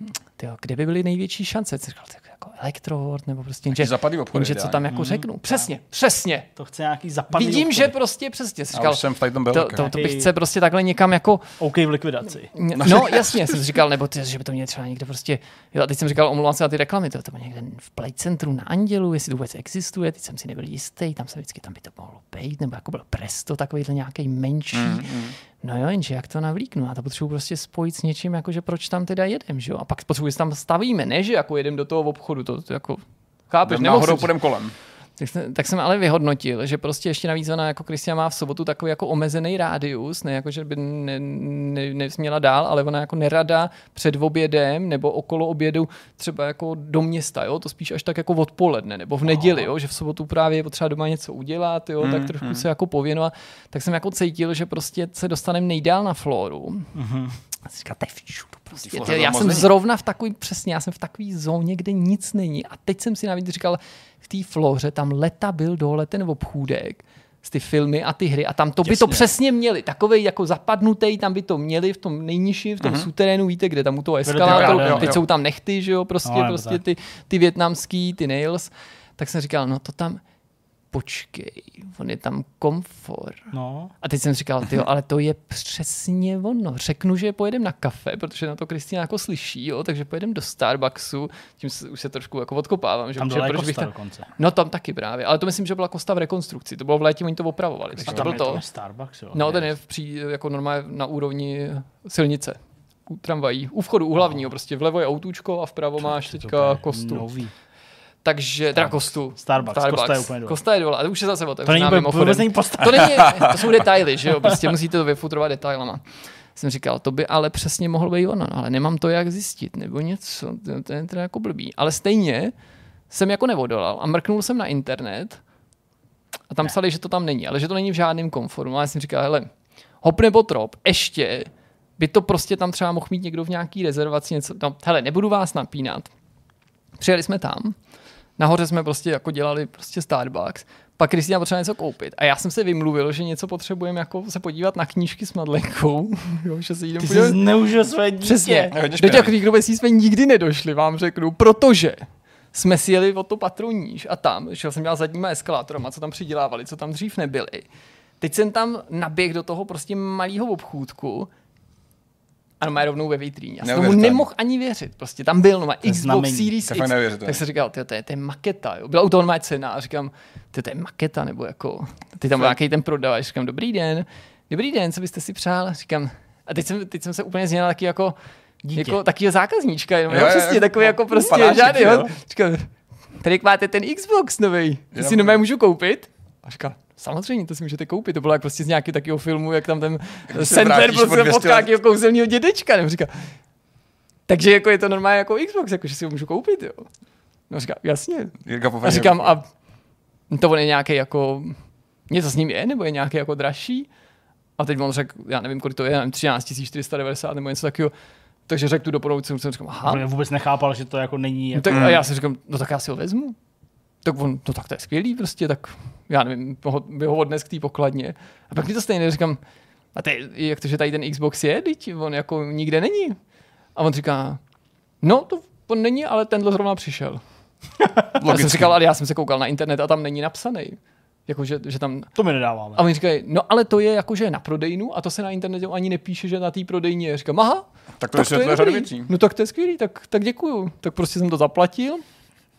Hm, tyjo, kde by byly největší šance? Říkal, jako Electrovort nebo prostě jenže, zapadlý obchody, jenže co tam jako mm, řeknu. Přesně, přesně. To chce nějaký zapadlý Vidím, obchody. že prostě přesně. Říkal, Já už jsem v byl. To, to, to, bych chce prostě takhle někam jako... OK v likvidaci. No jasně, jsem říkal, nebo ty, že by to mě třeba někde prostě... Jo, a teď jsem říkal, omlouvám se na ty reklamy, to, to bylo někde v Play Centru na Andělu, jestli to vůbec existuje, teď jsem si nebyl jistý, tam se vždycky tam by to mohlo být, nebo jako byl Presto, takovýhle nějaký menší. Mm, mm. No jo, jenže jak to navlíknu? A to potřebuji prostě spojit s něčím, jakože proč tam teda jedem, že jo? A pak potřebuji, tam stavíme, ne, že jako jedem do toho obchodu, to, to jako Chápeš? Náhodou půjdem kolem. Tak jsem, tak jsem ale vyhodnotil, že prostě ještě navíc ona jako Kristian má v sobotu takový jako omezený rádius, ne jako, že by ne, ne, nesměla dál, ale ona jako nerada před obědem nebo okolo obědu třeba jako do města, jo, to spíš až tak jako odpoledne nebo v neděli, jo, že v sobotu právě je potřeba doma něco udělat, jo, mm, tak trošku mm. se jako pověnovat, tak jsem jako cítil, že prostě se dostaneme nejdál na floru. Mm-hmm. A říká, to je všude prostě. Tě, já jsem zrovna v takový, přesně, já jsem v takový zóně, kde nic není. A teď jsem si navíc říkal, v té floře tam leta byl dole ten obchůdek, z ty filmy a ty hry a tam to Těsně. by to přesně měli. Takový jako zapadnutý, tam by to měli v tom nejnižším, v tom uh-huh. suterénu, víte, kde tam u toho eskalátoru, teď jsou tam nechty, že jo, prostě, no, prostě ty, ty větnamský, ty nails. Tak jsem říkal, no to tam, počkej, on je tam komfort. No. A teď jsem říkal, tyjo, ale to je přesně ono. Řeknu, že pojedem na kafe, protože na to Kristýna jako slyší, jo, takže pojedem do Starbucksu, tím se, už se trošku jako odkopávám. Že, tam že proč bych tam... dokonce. No tam taky právě, ale to myslím, že byla Kosta v rekonstrukci, to bylo v létě, oni to opravovali. A to byl to. Starbucks, jo. No, ten je v pří, jako normálně na úrovni silnice u tramvají, u vchodu, u hlavního, prostě vlevo je autůčko a vpravo máš teďka kostu. Nový. Takže, teda kostu. Starbucks, Starbucks. Kosta je úplně dole. Kosta je dole, ale už je zase otevřená. To není vůbec není To, není, to jsou detaily, že jo, prostě musíte to vyfutrovat detailama. Jsem říkal, to by ale přesně mohlo být ono, no, ale nemám to jak zjistit, nebo něco, to, to je teda jako blbý. Ale stejně jsem jako nevodolal a mrknul jsem na internet a tam psali, že to tam není, ale že to není v žádném komfortu. A já jsem říkal, hele, hop nebo trop, ještě by to prostě tam třeba mohl mít někdo v nějaký rezervaci něco. No, hele, nebudu vás napínat. Přijeli jsme tam, Nahoře jsme prostě jako dělali prostě Starbucks. Pak Kristina potřeba něco koupit. A já jsem se vymluvil, že něco potřebujeme jako se podívat na knížky s Madlenkou. jo, že se Ty jsi zneužil své dítě. Přesně. Do těch knihků jsme nikdy nedošli, vám řeknu, protože jsme si jeli o to patro níž a tam, šel jsem dělal zadníma eskalátorama, co tam přidělávali, co tam dřív nebyli. Teď jsem tam naběh do toho prostě malého obchůdku a má rovnou ve vitríně. Já jsem tomu nemohl ani věřit. Prostě tam byl no, Xbox znamení. Series X. Tak jsem říkal, to je, to je maketa. Jo. Byla u toho má cena a říkám, to je maketa, nebo jako, ty tam nějaký ten prodavač. Říkám, dobrý den, dobrý den, co byste si přál? Říkám, a teď jsem, teď jsem se úplně změnil taky jako, Dítě. Jako takového zákazníčka, jenom, jo, jo, přesně, takový jako prostě žádný, jo. Říkám, tady máte ten Xbox nový, ty si nové můžu koupit? A říká, Samozřejmě, to si můžete koupit. To bylo jak prostě z nějakého takového filmu, jak tam ten Sandler prostě potká nějakého kouzelního dědečka. Nebo říká, takže jako je to normálně jako Xbox, jako že si ho můžu koupit, jo. No říká, jasně. a říkám, a to on je nějaký jako, něco s ním je, nebo je nějaký jako dražší? A teď on řekl, já nevím, kolik to je, nevím, 13 490 nebo něco takového. Takže řekl tu cenu, jsem říkal, aha. On vůbec nechápal, že to jako není. Jako... No, tak, a já si říkám, no tak já si ho vezmu. Tak on, no tak to je skvělý prostě, tak já nevím, by ho odnes k té pokladně. A pak mi to stejně říkám, a ty, jak to, že tady ten Xbox je, teď on jako nikde není. A on říká, no to on není, ale tenhle zrovna přišel. já jsem říkal, ale já jsem se koukal na internet a tam není napsaný. Jako, že, že tam... To mi nedáváme. A oni říkají, no ale to je jako, že je na prodejnu a to se na internetu ani nepíše, že na té prodejně je. Říkám, aha, tak to, tak to je dobrý. No tak to je skvělý, tak, tak děkuju. Tak prostě jsem to zaplatil.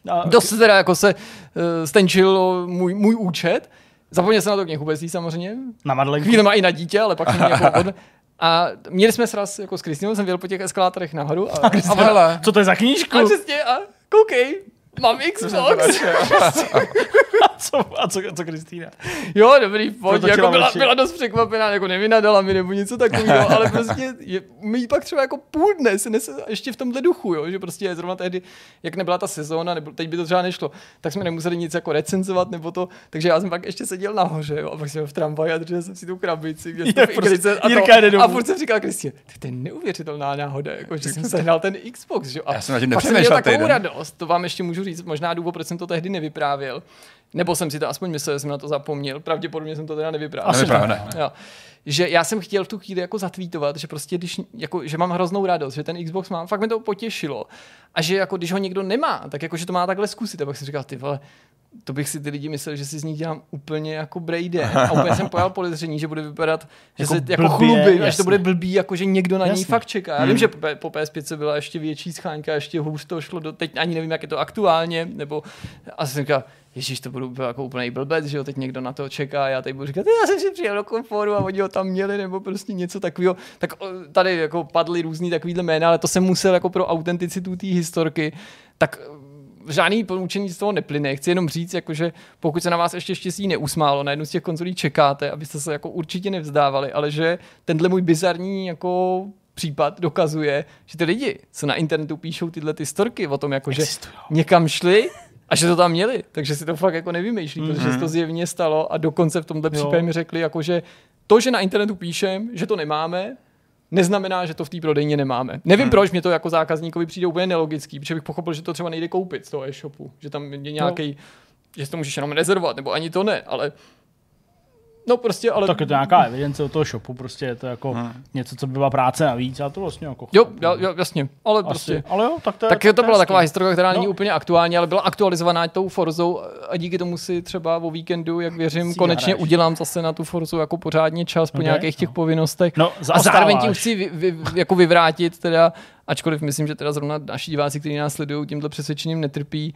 A... Dost teda jako se uh, stenčil můj, můj účet. Zapomněl jsem na to knihu samozřejmě. Na Madlenku. Chvíli má i na dítě, ale pak jsem jako od... A měli jsme sraz jako s Kristinou, jsem věl po těch eskalátorech nahoru. A, a, a, co to je za knížku? A přesně, a koukej, Mám Xbox. a co, a co, co Kristýna? Jo, dobrý, pojď, jako byla, byla, dost překvapená, jako nevynadala mi nebo něco takového, ale prostě je, mi pak třeba jako půl dne se nese ještě v tomhle duchu, jo, že prostě zrovna tehdy, jak nebyla ta sezóna, nebo teď by to třeba nešlo, tak jsme nemuseli nic jako recenzovat nebo to, takže já jsem pak ještě seděl nahoře, jo, a pak jsem v tramvaji a držel jsem si tu krabici, je, prostě, a, to, a furt jsem říkal Kristě, to je neuvěřitelná náhoda, jako, že jsem sehnal ten Xbox, že? A já jsem na tím nepřemýšlel takovou radost, to vám ještě můžu říct možná důvod, proč jsem to tehdy nevyprávěl. Nebo jsem si to aspoň myslel, že jsem na to zapomněl. Pravděpodobně jsem to teda nevyprávěl. Asi ne. ne. Jo. Že já jsem chtěl v tu chvíli jako zatvítovat, že prostě když, jako, že mám hroznou radost, že ten Xbox mám, fakt mi to potěšilo. A že jako když ho někdo nemá, tak jako, že to má takhle zkusit. A pak jsem říkal, ty vole, to bych si ty lidi myslel, že si z nich dělám úplně jako Brady. A úplně jsem pojal podezření, že bude vypadat, že jako se jako chlubí, že to bude blbý, jako že někdo na jasně. ní fakt čeká. Já hmm. vím, že po PS5 byla ještě větší schánka, ještě hůř to šlo do, teď ani nevím, jak je to aktuálně, nebo a jsem říkal, Ježíš, to budu jako úplný blbec, že jo, teď někdo na to čeká, já teď budu říkat, já jsem si přijel do komfortu a oni ho tam měli, nebo prostě něco takového. Tak tady jako padly různý takovýhle jména, ale to jsem musel jako pro autenticitu té historky, tak žádný poučení z toho neplyne. Chci jenom říct, jakože pokud se na vás ještě štěstí neusmálo, na jednu z těch konzolí čekáte, abyste se jako určitě nevzdávali, ale že tenhle můj bizarní jako případ dokazuje, že ty lidi, co na internetu píšou tyhle ty storky o tom, jako že někam šli a že to tam měli, takže si to fakt jako nevymýšlí, mm-hmm. protože se to zjevně stalo a dokonce v tomhle případě mi řekli, jako že to, že na internetu píšem, že to nemáme, neznamená, že to v té prodejně nemáme. Nevím, hmm. proč mě to jako zákazníkovi přijde úplně nelogický, protože bych pochopil, že to třeba nejde koupit z toho e-shopu, že tam je nějaký, no. že to můžeš jenom rezervovat, nebo ani to ne, ale No prostě, ale... Tak je to nějaká evidence od toho shopu, prostě je to jako hmm. něco, co byla práce navíc a to vlastně jako... Jo, jo, jasně, ale Asi. prostě... Ale jo, tak to, je, tak to, to byla taková historie, která no. není úplně aktuální, ale byla aktualizovaná tou Forzou a díky tomu si třeba o víkendu, jak věřím, si konečně hraješ. udělám zase na tu Forzu jako pořádně čas po okay. nějakých těch no. povinnostech. No, a zároveň tím chci vy, vy, jako vyvrátit teda, ačkoliv myslím, že teda zrovna naši diváci, kteří nás sledují, tímto přesvědčením netrpí,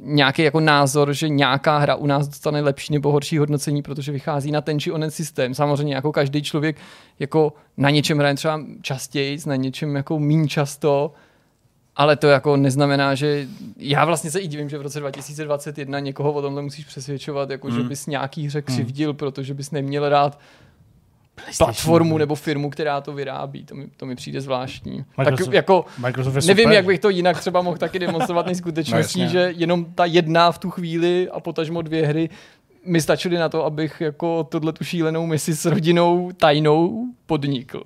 nějaký jako názor, že nějaká hra u nás dostane lepší nebo horší hodnocení, protože vychází na ten či onen systém. Samozřejmě jako každý člověk jako na něčem hraje třeba častěji, na něčem jako méně často, ale to jako neznamená, že já vlastně se i divím, že v roce 2021 někoho o tomhle musíš přesvědčovat, jako mm. že hmm. bys nějaký hře hmm. křivdil, mm. protože bys neměl rád platformu nebo firmu, která to vyrábí. To mi, to mi přijde zvláštní. Microsoft, tak jako, Microsoft nevím, super. jak bych to jinak třeba mohl taky demonstrovat nejskutečností, no, že jenom ta jedna v tu chvíli a potažmo dvě hry mi stačily na to, abych jako tohle tu šílenou misi s rodinou tajnou podnikl.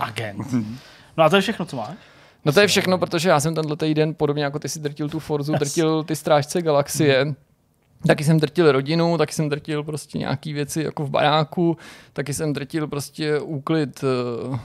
Agent. No a to je všechno, co máš? No to je všechno, protože já jsem tenhle týden, podobně jako ty si drtil tu Forzu, yes. drtil ty strážce galaxie. Mm. Taky jsem drtil rodinu, taky jsem drtil prostě nějaký věci jako v baráku, taky jsem drtil prostě úklid uh,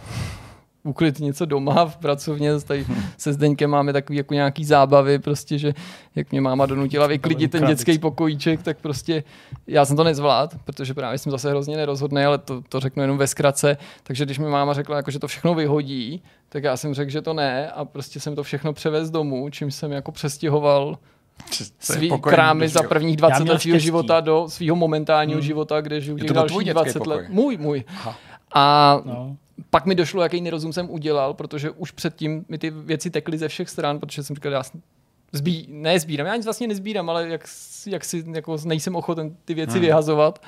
úklid něco doma v pracovně, tady se Zdeňkem máme takový jako nějaký zábavy, prostě, že jak mě máma donutila vyklidit ten dětský pokojíček, tak prostě já jsem to nezvlád, protože právě jsem zase hrozně nerozhodný, ale to, to řeknu jenom ve zkratce, takže když mi máma řekla, jako, že to všechno vyhodí, tak já jsem řekl, že to ne a prostě jsem to všechno převez domů, čím jsem jako přestěhoval svý krámy za prvních 20 let svého života do svého momentálního hmm. života, kde žiju těch dalších 20 pokoj. let. Můj, můj. Aha. A no. pak mi došlo, jaký nerozum jsem udělal, protože už předtím mi ty věci tekly ze všech stran, protože jsem říkal, já zbí, ne sbírám, já nic vlastně nezbírám, ale jak, jak si jako nejsem ochoten ty věci hmm. vyhazovat.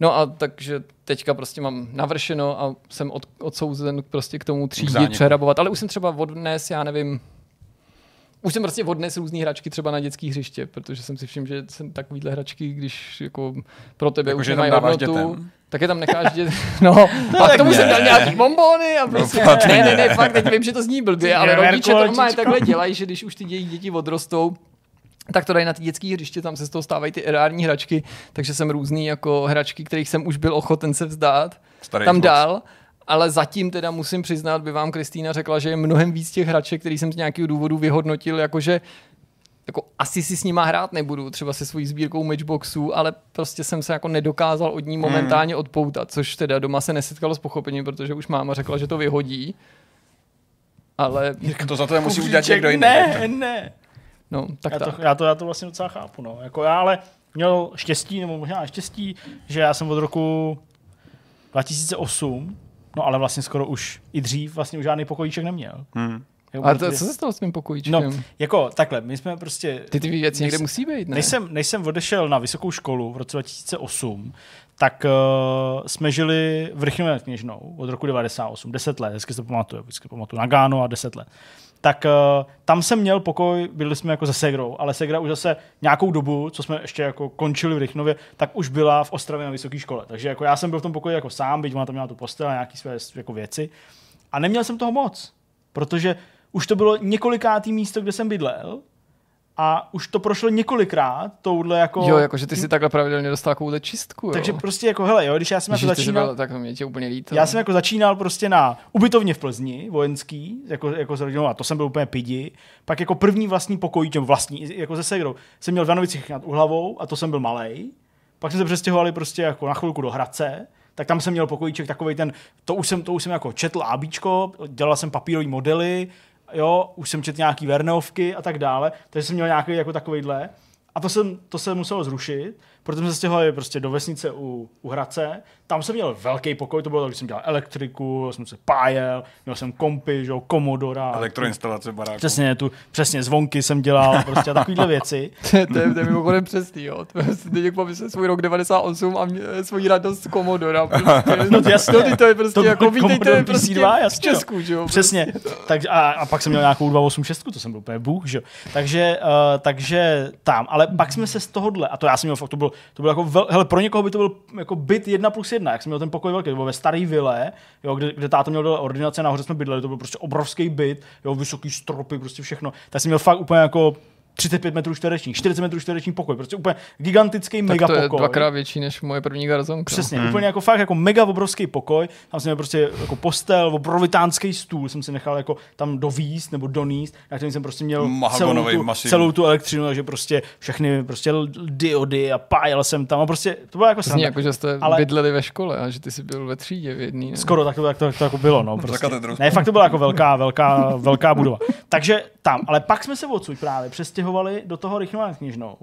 No a takže teďka prostě mám navršeno a jsem od, odsouzen prostě k tomu třídit, přehrabovat, ale už jsem třeba odnes, já nevím, už jsem prostě odnes různé hračky třeba na dětské hřiště, protože jsem si všiml, že jsem takovýhle hračky, když jako pro tebe jako, už nemají hodnotu, dětem. tak je tam necháš dět... No, no a k tomu ne. jsem dal nějaký bombony a no, prostě... No, ne, ne, ne, fakt, teď vím, že to zní blbě, ale rodiče to má takhle dělají, že když už ty děti odrostou, tak to dají na ty dětské hřiště, tam se z toho stávají ty erární hračky, takže jsem různý jako hračky, kterých jsem už byl ochoten se vzdát, Starý tam dal ale zatím teda musím přiznat, by vám Kristýna řekla, že je mnohem víc těch hraček, který jsem z nějakého důvodu vyhodnotil, jakože jako asi si s nima hrát nebudu, třeba se svojí sbírkou Matchboxů, ale prostě jsem se jako nedokázal od ní momentálně hmm. odpoutat, což teda doma se nesetkalo s pochopením, protože už máma řekla, že to vyhodí. Ale... To za to musí udělat někdo jiný. Ne, ne. No, tak já, tak. To, já, to, já to vlastně docela chápu. No. Jako já ale měl štěstí, nebo možná štěstí, že já jsem od roku 2008 No ale vlastně skoro už i dřív vlastně už žádný pokojíček neměl. Hmm. A to, co se stalo s tím pokojíčkem? No, jako takhle, my jsme prostě... Ty ty věci někde musí být, ne? Než jsem, než jsem odešel na vysokou školu v roce 2008, tak uh, jsme žili v Rychnové kněžnou od roku 98, 10 let, hezky se to pamatuju, vždycky pamatuju, na Gánu a 10 let tak uh, tam jsem měl pokoj, byli jsme jako se Segrou, ale Segra už zase nějakou dobu, co jsme ještě jako končili v Rychnově, tak už byla v Ostravě na vysoké škole. Takže jako já jsem byl v tom pokoji jako sám, byť ona tam měla tu postel a nějaké své jako věci. A neměl jsem toho moc, protože už to bylo několikátý místo, kde jsem bydlel a už to prošlo několikrát touhle jako... Jo, jako že ty si takhle pravidelně dostal takovou čistku, jo. Takže prostě jako, hele, jo, když já jsem jako začínal... Byl, tak to mě tě úplně líto. Já jsem jako začínal prostě na ubytovně v Plzni, vojenský, jako, jako s rodinou, a to jsem byl úplně pidi. Pak jako první vlastní pokoj, vlastní, jako ze Segrou, jsem měl v Danovicích nad Uhlavou a to jsem byl malý. Pak jsme se přestěhovali prostě jako na chvilku do Hradce, tak tam jsem měl pokojíček takový ten, to už jsem, to už jsem jako četl ABčko, dělal jsem papírové modely, jo, už jsem četl nějaký Verneovky a tak dále, takže jsem měl nějaký jako takovýhle. A to jsem, to se muselo zrušit, protože jsme se stěhovali prostě do vesnice u, u Hradce. Tam jsem měl velký pokoj, to bylo tak, když jsem dělal elektriku, jsem se pájel, měl jsem kompy, že, komodora. Elektroinstalace baráku. Přesně, tu, přesně zvonky jsem dělal, prostě a takovýhle věci. to, je, to, je, mimochodem přesný, jo. Teď pomyslel svůj rok 98 a mě, svoji radost z komodora. Prostě. no to jasně. No, to je prostě to, jako, vítejte, je prostě PC2, jasně, v Česku, že jo. Přesně. Prostě. Tak, a, a, pak jsem měl nějakou 286, to jsem byl úplně bůh, že jo. Takže, uh, takže tam, ale pak jsme se z tohohle, a to já jsem měl fakt, to bylo, to bylo jako, vel, hele, pro někoho by to byl jako byt jedna plus jedna, jak jsem měl ten pokoj velký, to bylo ve staré vile, jo, kde, kde táto měl ordinace, nahoře jsme bydleli, to byl prostě obrovský byt, jo, vysoký stropy, prostě všechno. Tak jsem měl fakt úplně jako 35 metrů čtverečních, 40 metrů čtverečních pokoj, prostě úplně gigantický tak mega to je pokoj. dvakrát větší než moje první garzonka. Přesně, hmm. úplně jako fakt jako mega obrovský pokoj, tam jsem měl prostě jako postel, obrovitánský stůl jsem si nechal jako tam dovíst nebo doníst, na kterým jsem prostě měl celou tu, celou tu elektřinu, takže prostě všechny prostě diody a pájel jsem tam a prostě to bylo jako to jako, že jste ale... bydleli ve škole a že ty jsi byl ve třídě v jedný. Ne? Skoro tak to, tak to, tak to jako bylo, no. Prostě. ne, fakt to byla jako velká, velká, velká budova. Takže tam, ale pak jsme se odsud právě přestěhovali přestěhovali do toho Rychnové knižnou.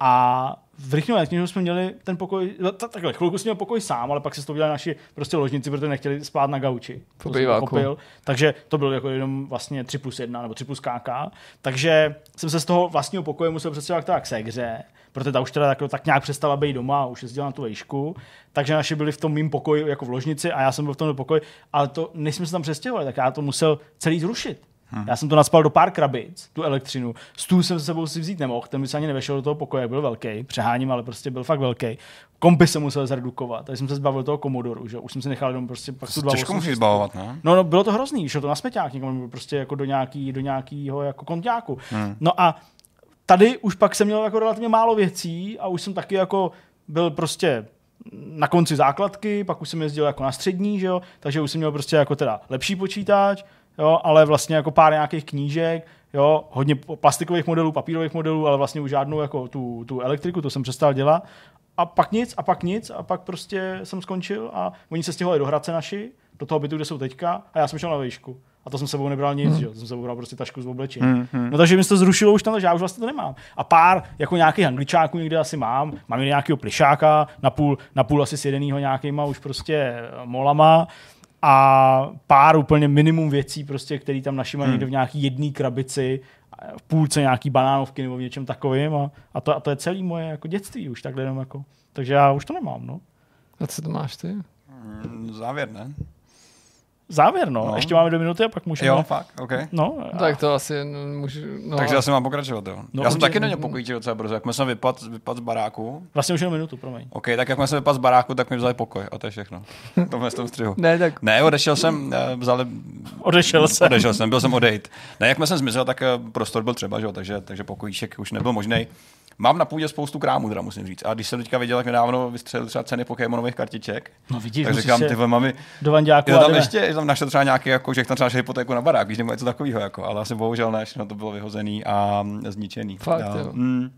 A v Rychnové knižnou jsme měli ten pokoj, no, takhle, chvilku jsme měli pokoj sám, ale pak se to udělali naši prostě ložnici, protože nechtěli spát na gauči. Popil, takže to bylo jako jenom vlastně 3 plus 1 nebo 3 plus KK. Takže jsem se z toho vlastního pokoje musel přestěhovat k Segře, protože ta už teda tak, tak nějak přestala být doma a už jezdila na tu vejšku. Takže naši byli v tom mým pokoji jako v ložnici a já jsem byl v tom pokoji, ale to, než jsme se tam přestěhovali, tak já to musel celý zrušit Hmm. Já jsem to naspal do pár krabic, tu elektřinu. Stůl jsem se sebou si vzít nemohl, ten by se ani nevešel do toho pokoje, byl velký, přeháním, ale prostě byl fakt velký. Kompy jsem musel zredukovat, takže jsem se zbavil toho komodoru, že už jsem si nechal jenom prostě pak tu Těžko musíš zbavovat, ne? No, no, bylo to hrozný, šlo to na smeťák někam, prostě jako do, nějaký, do nějakého jako konťáku. Hmm. No a tady už pak jsem měl jako relativně málo věcí a už jsem taky jako byl prostě na konci základky, pak už jsem jezdil jako na střední, že jo, takže už jsem měl prostě jako teda lepší počítač, jo, ale vlastně jako pár nějakých knížek, jo, hodně plastikových modelů, papírových modelů, ale vlastně už žádnou jako tu, tu elektriku, to jsem přestal dělat. A pak nic, a pak nic, a pak prostě jsem skončil a oni se stěhovali do Hradce naši, do toho bytu, kde jsou teďka, a já jsem šel na výšku. A to jsem sebou nebral nic, hmm. že? jsem sebou bral prostě tašku z oblečení. Hmm, hmm. No takže mi to zrušilo už tam, že já už vlastně to nemám. A pár jako nějakých angličáků někde asi mám. Mám nějakého plišáka, napůl, napůl asi sjedenýho nějakýma už prostě molama a pár úplně minimum věcí, prostě, který tam naši mají hmm. někde v nějaký jedné krabici, v půlce nějaký banánovky nebo v něčem takovým a, a, to, a to je celý moje jako dětství už takhle jenom jako. Takže já už to nemám, no. A co to máš ty? Závěr, ne? Závěr, no. no. Ještě máme dvě minuty a pak můžeme... Jo, fakt, OK. No, a... Tak to asi můžu... No. Takže asi mám pokračovat, jo. No, Já jsem taky neměl pokoj docela brzo. Jak jsem vypad, vypad z baráku... Vlastně už jenom minutu, promiň. OK, tak jak jsem vypad z baráku, tak mi vzali pokoj a to je všechno. to v tom střihu. ne, tak... Ne, odešel jsem, eh, vzali... Odešel jsem. Odešel jsem, byl jsem odejít. Ne, jak jsem zmizel, tak eh, prostor byl třeba, že? takže, takže pokojíček už nebyl možný. Mám na půdě spoustu krámů, teda musím říct. A když jsem teďka viděl, jak nedávno vystřelil třeba ceny Pokémonových kartiček, no vidíš, tak říkám, ty mami, do vanďáku je tam ještě, je tam našel třeba nějaký, jako, že tam třeba hypotéku na barák, víš, nebo něco takového, jako, ale asi bohužel ne, no to bylo vyhozený a zničený. Fakt, a, jo. Mm,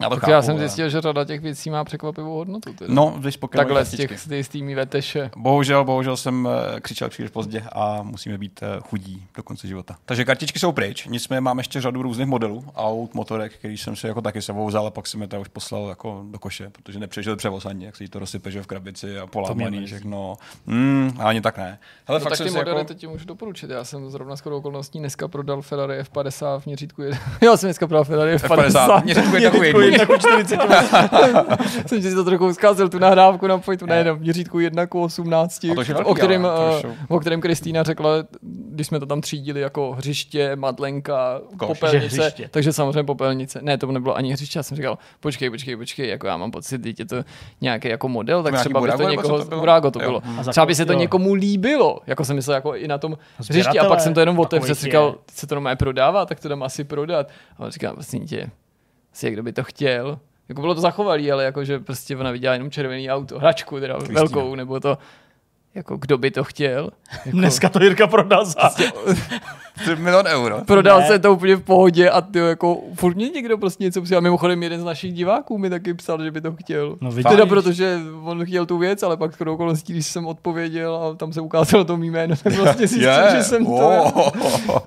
já, to chápu, já jsem zjistil, ale... že řada těch věcí má překvapivou hodnotu. Teda. No, když Takhle z těch z tými veteše. Bohužel, bohužel jsem eh, křičel příliš pozdě a musíme být eh, chudí do konce života. Takže kartičky jsou pryč, nicméně mám ještě řadu různých modelů aut, motorek, který jsem si jako taky sebou vzal a pak jsem je to už poslal jako do koše, protože nepřežil převoz ani, jak se jí to rozsype že v krabici a polámaný všechno. Mm, ani tak ne. Hele, no, fakt tak ty modely jako... teď můžu doporučit. Já jsem zrovna skoro okolností dneska prodal Ferrari F50 v měřítku. Já jsem dneska prodal Ferrari F50. F50 měřítku 1 jsem si to trochu zkazil, tu nahrávku na pojtu, ne, v měřítku 1 k 18, o kterém, uh, o kterém Kristýna řekla, když jsme to tam třídili jako hřiště, madlenka, Koš, popelnice, hřiště. takže samozřejmě popelnice. Ne, to nebylo ani hřiště, já jsem říkal, počkej, počkej, počkej, jako já mám pocit, že je to nějaký jako model, tak třeba by to někoho, to Burago to bylo. Třeba by se to někomu líbilo, jako jsem myslel jako i na tom hřišti a pak jsem to jenom otevřel, říkal, se to má prodává, tak to dám asi prodat. A on říká, vlastně tě, asi kdo by to chtěl, jako bylo to zachovalý, ale jako, že prostě ona viděla jenom červený auto, hračku teda Kristýna. velkou, nebo to, jako kdo by to chtěl. Jako, Dneska to Jirka prodal za... Prostě, milion euro. Prodal ne. se to úplně v pohodě a ty jako furt mě někdo prostě něco přijal. Mimochodem jeden z našich diváků mi taky psal, že by to chtěl. No, teda protože on chtěl tu věc, ale pak skoro okolností, když jsem odpověděl a tam se ukázalo to mý jméno, tak vlastně zjistil, yeah. že jsem oh. to...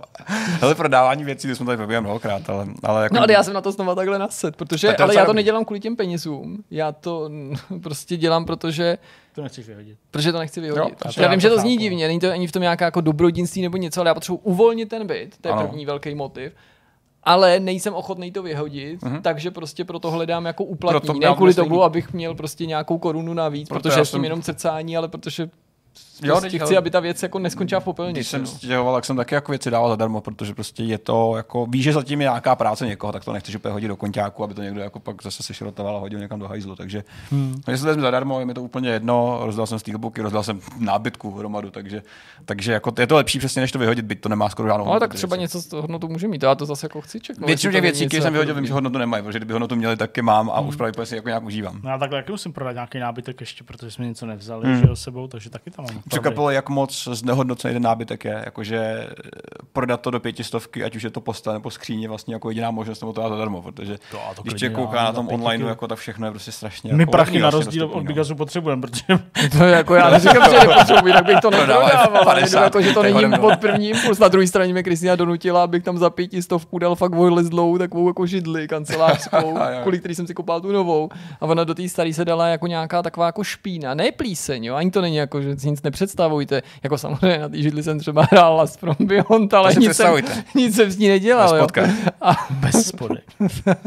Ale prodávání věcí, to jsme tady probíhali mnohokrát, ale, ale jako... No ale já jsem na to znova takhle naset, protože, ale já to nedělám kvůli těm penězům. Já to prostě dělám, protože to nechceš vyhodit. Protože to nechci vyhodit. Jo, já, já vím, že to zní divně, není to ani v tom nějaká jako dobrodinství nebo něco, ale já potřebuji uvolnit ten byt, to je ano. první velký motiv. Ale nejsem ochotný to vyhodit, mm-hmm. takže prostě proto hledám jako uplatnění. Ne kvůli tomu, abych měl prostě nějakou korunu navíc, proto protože já jsem jenom crcání, ale protože Jo, prostě chci, aby ta věc jako neskončila v popelnici. Když jsem no. stěhoval, tak jsem taky jako věci dával zadarmo, protože prostě je to jako, víš, že zatím je nějaká práce někoho, tak to nechceš úplně hodit do konťáku, aby to někdo jako pak zase sešrotoval a hodil někam do hajzlu. Takže hmm. jestli to zadarmo, je mi to úplně jedno, rozdal jsem steelbooky, rozdal jsem nábytku hromadu, takže, takže jako je to lepší přesně, než to vyhodit, byť to nemá skoro žádnou Ale tak třeba něco z toho hodnotu může mít, já to zase jako chci čeknout. Většinu těch věcí, které jsem vyhodil, vím, že hodnotu nemají, protože kdyby hodnotu měli, taky mám a hmm. už právě si jako nějak užívám. No, já takhle taky musím prodat nějaký nábytek ještě, protože jsme něco nevzali hmm. sebou, takže taky tam mám. Překvapilo, jak moc znehodnocený ten nábytek je, jakože eh, prodat to do pětistovky, ať už je to posta nebo skříně, vlastně jako jediná možnost, nebo to dát zadarmo, protože to, to když člověk kouká na tom online, jako tak všechno je prostě strašně. My jako prachy na rozdíl od Bigasu potřebujeme, protože to je jako já neříkám, že nepotřebuji, jinak bych to neprodával, ale jako, že to není pod první impuls. Na druhé straně mě Kristina donutila, abych tam za pětistovku dal fakt vojlezlou takovou jako židli kancelářskou, kvůli který jsem si koupal tu novou. A ona do té staré se dala jako nějaká taková jako špína, ne plíseň, jo, ani to není jako, že nic nepředstavujte. Jako samozřejmě na té židli jsem třeba hrál Last from Beyond, ale nic jsem, nic jsem s ní nedělal. Jo. A... Bez spody.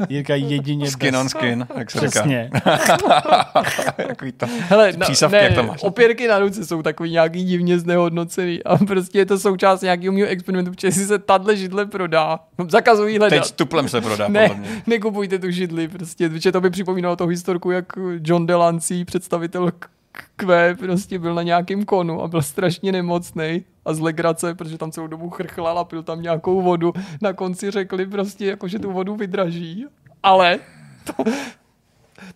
Jirka jedině Skin bez... on skin, jak se Přesně. to Hele, no, přísavky, ne, jak to máš. opěrky na ruce jsou takový nějaký divně znehodnocený a prostě je to součást nějakého mého experimentu, protože si se tahle židle prodá. Zakazují hledat. Teď tuplem se prodá, ne, nekupujte tu židli, prostě, protože to by připomínalo to historku, jak John Delancey, představitel Q prostě byl na nějakém konu a byl strašně nemocný a z legrace, protože tam celou dobu chrchlal a pil tam nějakou vodu. Na konci řekli prostě, jako, že tu vodu vydraží, ale to,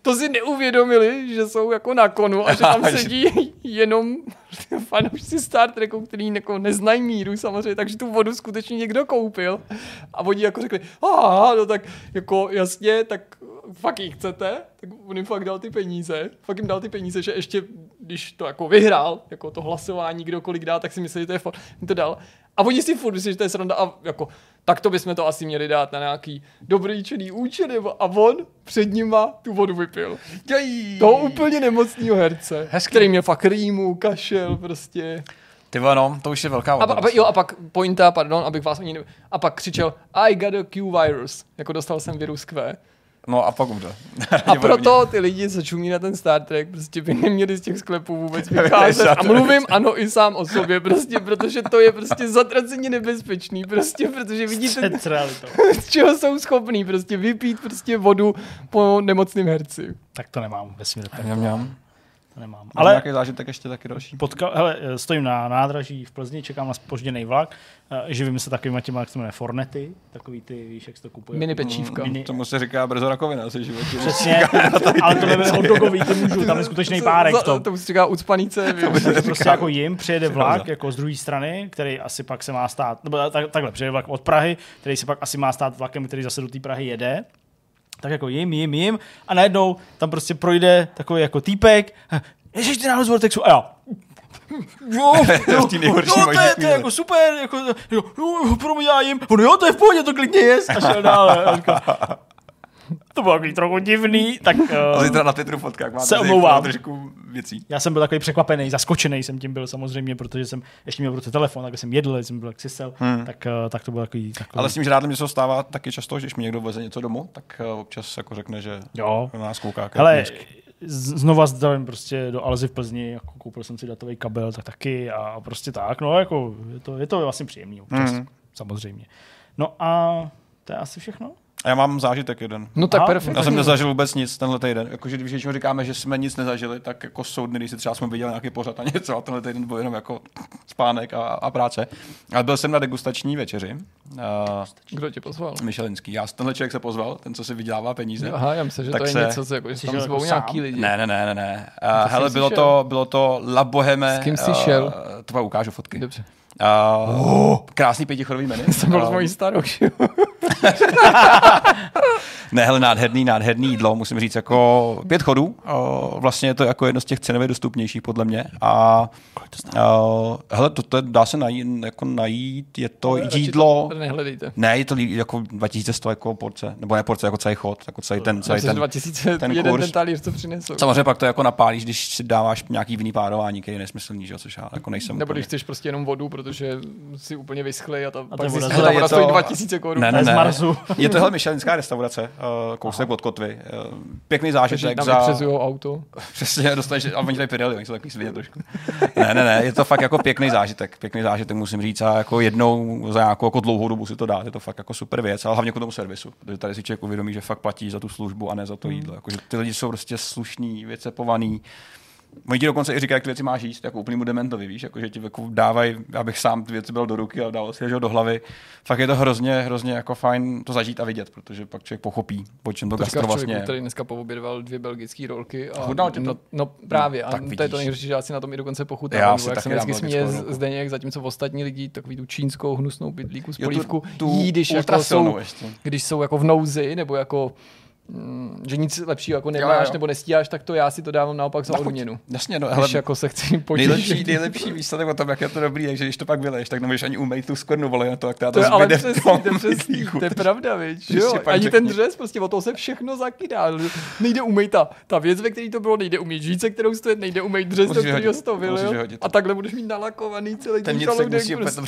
to si neuvědomili, že jsou jako na konu a že tam sedí jenom fanoušci Star Treku, který jako neznají míru samozřejmě, takže tu vodu skutečně někdo koupil a oni jako řekli, aha, no tak jako jasně, tak fakt ji chcete, tak on jim fakt dal ty peníze, fakt jim dal ty peníze, že ještě, když to jako vyhrál, jako to hlasování, kdo kolik dá, tak si mysleli, že to je fakt, to dal. A oni si furt myslí, že to je sranda a jako, tak to bychom to asi měli dát na nějaký dobrý čený účet, a on před nima tu vodu vypil. Jej. Toho úplně nemocného herce, Hezky. který mě fakt rýmu, kašel, prostě. Ty no, to už je velká a, a, jo, a pak pointa, pardon, abych vás ani ne... A pak křičel, I got a Q virus, jako dostal jsem virus Q. No a pak umřel. a proto ty lidi, co čumí na ten Star Trek, prostě by neměli z těch sklepů vůbec vycházet. a mluvím ano i sám o sobě, prostě, protože to je prostě zatraceně nebezpečný, prostě, protože vidíte, z čeho jsou schopní, prostě vypít prostě vodu po nemocném herci. Tak to nemám vesmír. Mňam, to nemám. Ale nějaký zážitek ještě taky další. Potka, hele, stojím na nádraží v Plzni, čekám na spožděný vlak. Eh, živím se takovými těma, jak se jmenuje, Fornety, takový ty, víš, jak se to kupuje. Mini pečívka. Mini... Tomu se říká brzo rakovina asi životě. Přesně, ale to nebude hotdogový, ty můžu, tam je skutečný párek. To, to se říká ucpanice. to prostě jako jim přijede vlak jako z druhé strany, který asi pak se má stát, nebo tak, takhle, přijede vlak od Prahy, který se pak asi má stát vlakem, který zase do té Prahy jede tak jako jim, jim, jim a najednou tam prostě projde takový jako týpek, Ježiš, ty náhodou z Vortexu. A já, jo, jo, to, jo, to, je, to je jako super, jako, jo, jo, pro mě já jim, ono jo, to je v pohodě, to klidně jest. A šel dále. A říkal, to bylo takový trochu divný, tak... Uh, zítra na Twitteru fotka, jak máte se omlouvám. věcí. Já jsem byl takový překvapený, zaskočený jsem tím byl samozřejmě, protože jsem ještě měl v ruce telefon, tak jsem jedl, jsem byl jak sisel, hmm. tak, uh, tak to bylo takový, takový... Ale s tím, že rád mi se stává taky často, že když mi někdo veze něco domů, tak uh, občas jako řekne, že jo. na nás kouká. Hele, znova zdravím prostě do Alzy v Plzni, jako koupil jsem si datový kabel, tak taky a prostě tak, no jako je to, je to vlastně příjemný občas, mm. samozřejmě. No a to je asi všechno? A já mám zážitek jeden. No tak perfektně. Já jsem nezažil vůbec nic tenhle týden. Jakože když většinou říkáme, že jsme nic nezažili, tak jako jsou dny, když si třeba jsme viděli nějaký pořad a něco, a tenhle týden byl jenom jako spánek a, a práce. Ale byl jsem na degustační večeři. Uh, Kdo tě pozval? Michelinský. Já, tenhle člověk se pozval, ten, co si vydělává peníze. Aha, já myslím, že tak to je se... něco, co jako, že tam jako zvou nějaký lidi. Ne, ne, ne, ne. ne. Uh, hele, bylo to, bylo to La Boheme. S kým jsi šel? Uh, to vám ukážu fotky. Dobře. Uh, oh. Krásný pětichodový menu. Jsem byl uh, s mojí starou, ne, hele, nádherný, nádherný jídlo, musím říct, jako pět chodů. Uh, vlastně je to jako jedno z těch cenově dostupnějších, podle mě. A uh, hele, to, to dá se najít, jako najít, je to Ale jídlo... To nehledejte. Ne, je to jako 2100 jako porce, nebo ne porce, jako celý chod, jako celý ten, celý ten, 2000, ten jeden kurz. ten talíř, co přinesou. Samozřejmě pak to jako napálíš, když si dáváš nějaký jiný párování, který je nesmyslný, že? což já jako nejsem. Nebo když chceš prostě jenom vodu, protože si úplně vyschlej a, ta, a pak zjistíš, že ta voda stojí 2000 korun. Ne, ne, ne. Je to hele Michelinská restaurace, uh, kousek Aha. od kotvy. Uh, pěkný zážitek. za... auto. Přesně, dostaneš, a oni tady pideli, oni jsou takový svině trošku. ne, ne, ne, je to fakt jako pěkný zážitek. Pěkný zážitek, musím říct, a jako jednou za nějakou jako dlouhou dobu si to dát. Je to fakt jako super věc, ale hlavně k tomu servisu, protože tady si člověk uvědomí, že fakt platí za tu službu a ne za to hmm. jídlo. Jako, že ty lidi jsou prostě slušní, věcepovaný Oni ti dokonce i říkají, jak ty věci máš jíst, jako úplnýmu dementovi, víš, jako, že ti jako dávají, abych sám ty věci byl do ruky a dal si je do hlavy. Fakt je to hrozně, hrozně jako fajn to zažít a vidět, protože pak člověk pochopí, po čem to, to gastro vlastně je. který dneska poobědval dvě belgické rolky. A Chudal tě to? No, no právě, no, a tak to je to nejhorší, že já si na tom i dokonce pochutám. Já si jak jsem vždycky směje jak zatímco ostatní lidi takový tu čínskou hnusnou bydlíku z polívku jí, když, jako jsou, když jsou jako v nouzi, nebo jako že nic lepšího jako nemáš jo, jo. nebo nestíháš, tak to já si to dávám naopak za odměnu. Jasně, no, hele, jako se chci potěšit. Nejlepší, nejlepší výsledek o tom, jak je to dobrý, je, že když to pak vyleješ, tak nemůžeš ani umýt tu skvrnu, vole, na to, jak to, to je ale přesný, to, je přesný, to je pravda, víš, jo, ani ten dřez, prostě o to se všechno zakydá. Nejde umýt ta, ta věc, ve které to bylo, nejde umýt žíce, kterou stojí, nejde umýt dřez, do kterého to vylil, a takhle budeš mít nalakovaný celý ten žaludek. Musí prostě.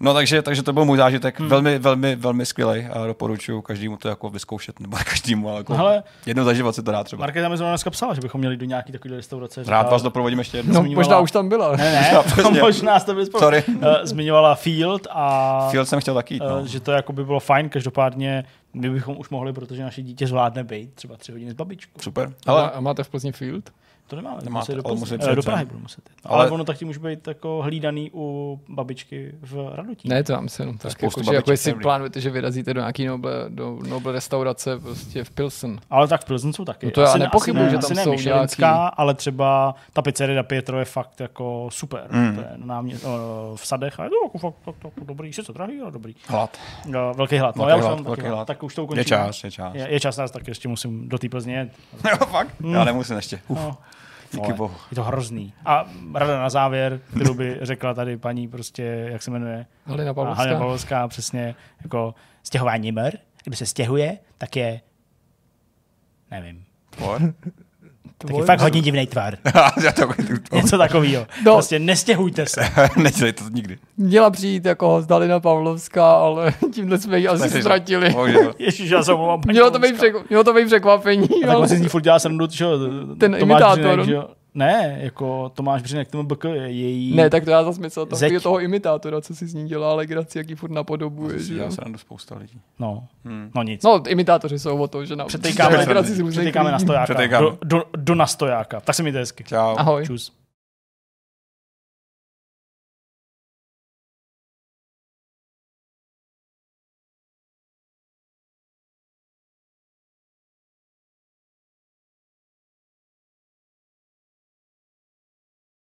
No takže, takže to byl můj zážitek, hmm. velmi, velmi, velmi skvělý a doporučuji každému to jako vyzkoušet, nebo každému, ale jako Hele, jednou za život se to dá třeba. Markéta mi dneska psala, že bychom měli do nějaký takový restaurace. Rád vás doprovodím ještě jednou. No, zmiňovala... možná už tam byla. Ne, ne, no, možná jste byli Sorry. Uh, zmiňovala Field a... Field jsem chtěl taky jít, no. uh, že to jako by bylo fajn, každopádně my bychom už mohli, protože naše dítě zvládne být třeba tři hodiny s babičkou. Super. Ale a máte v Plzni Field? To nemáme, Nemáte, musí do, ale musí do Prahy budu muset jít. Ale, ale ono tak ti může být jako hlídaný u babičky v Radotí. Ne, to já myslím tak, jako, že jako jestli plánujete, že vyrazíte do nějaký noble, do noble restaurace prostě v Pilsen. Ale tak v Pilsen jsou taky. No to já nepochybuji, že tam jsou nějaký... ale třeba ta pizzeria Pietro je fakt jako super. Mm. Na mě, v sadech a je to jako fakt, fakt, fakt dobrý, sice drahý, ale dobrý. Hlad. No, velký hlad. No, velký já hlad, velký hlad. Tak už to ukončím. Je čas, je čas. Je, je čas, tak ještě musím do té Plzně. jo, fakt? Já mm. nemusím ještě. Díky Vole, bohu. Je to hrozný. A rada na závěr, kterou by řekla tady paní prostě, jak se jmenuje? Halina Pavlovská. Halina Pavlovská, přesně, jako stěhování mr. Kdo se stěhuje, tak je, nevím. Taky fakt hodně divný tvar. Něco takového. No. Prostě nestěhujte se. Nedělejte to nikdy. Měla přijít jako host Dalina Pavlovská, ale tímhle jsme ji asi ztratili. Ježíš, já jsem mělo to, být přek, mělo to být překvapení. A ale... si z ní furt dělá srandu, že Ten imitátor. Břinek, že ne, jako Tomáš Břinek tomu BK je její... Ne, tak to já zase myslel toho, toho imitátora, co si z ní dělá legraci, jaký furt napodobuje. Že? Já srandu spousta lidí. No, hmm. no nic. No, imitátoři jsou o to, že na... Přetejkáme, legraci přetejkáme na stojáka. Do, do, do, na stojáka. Tak se mi to hezky. Čau. Ahoj. Čus.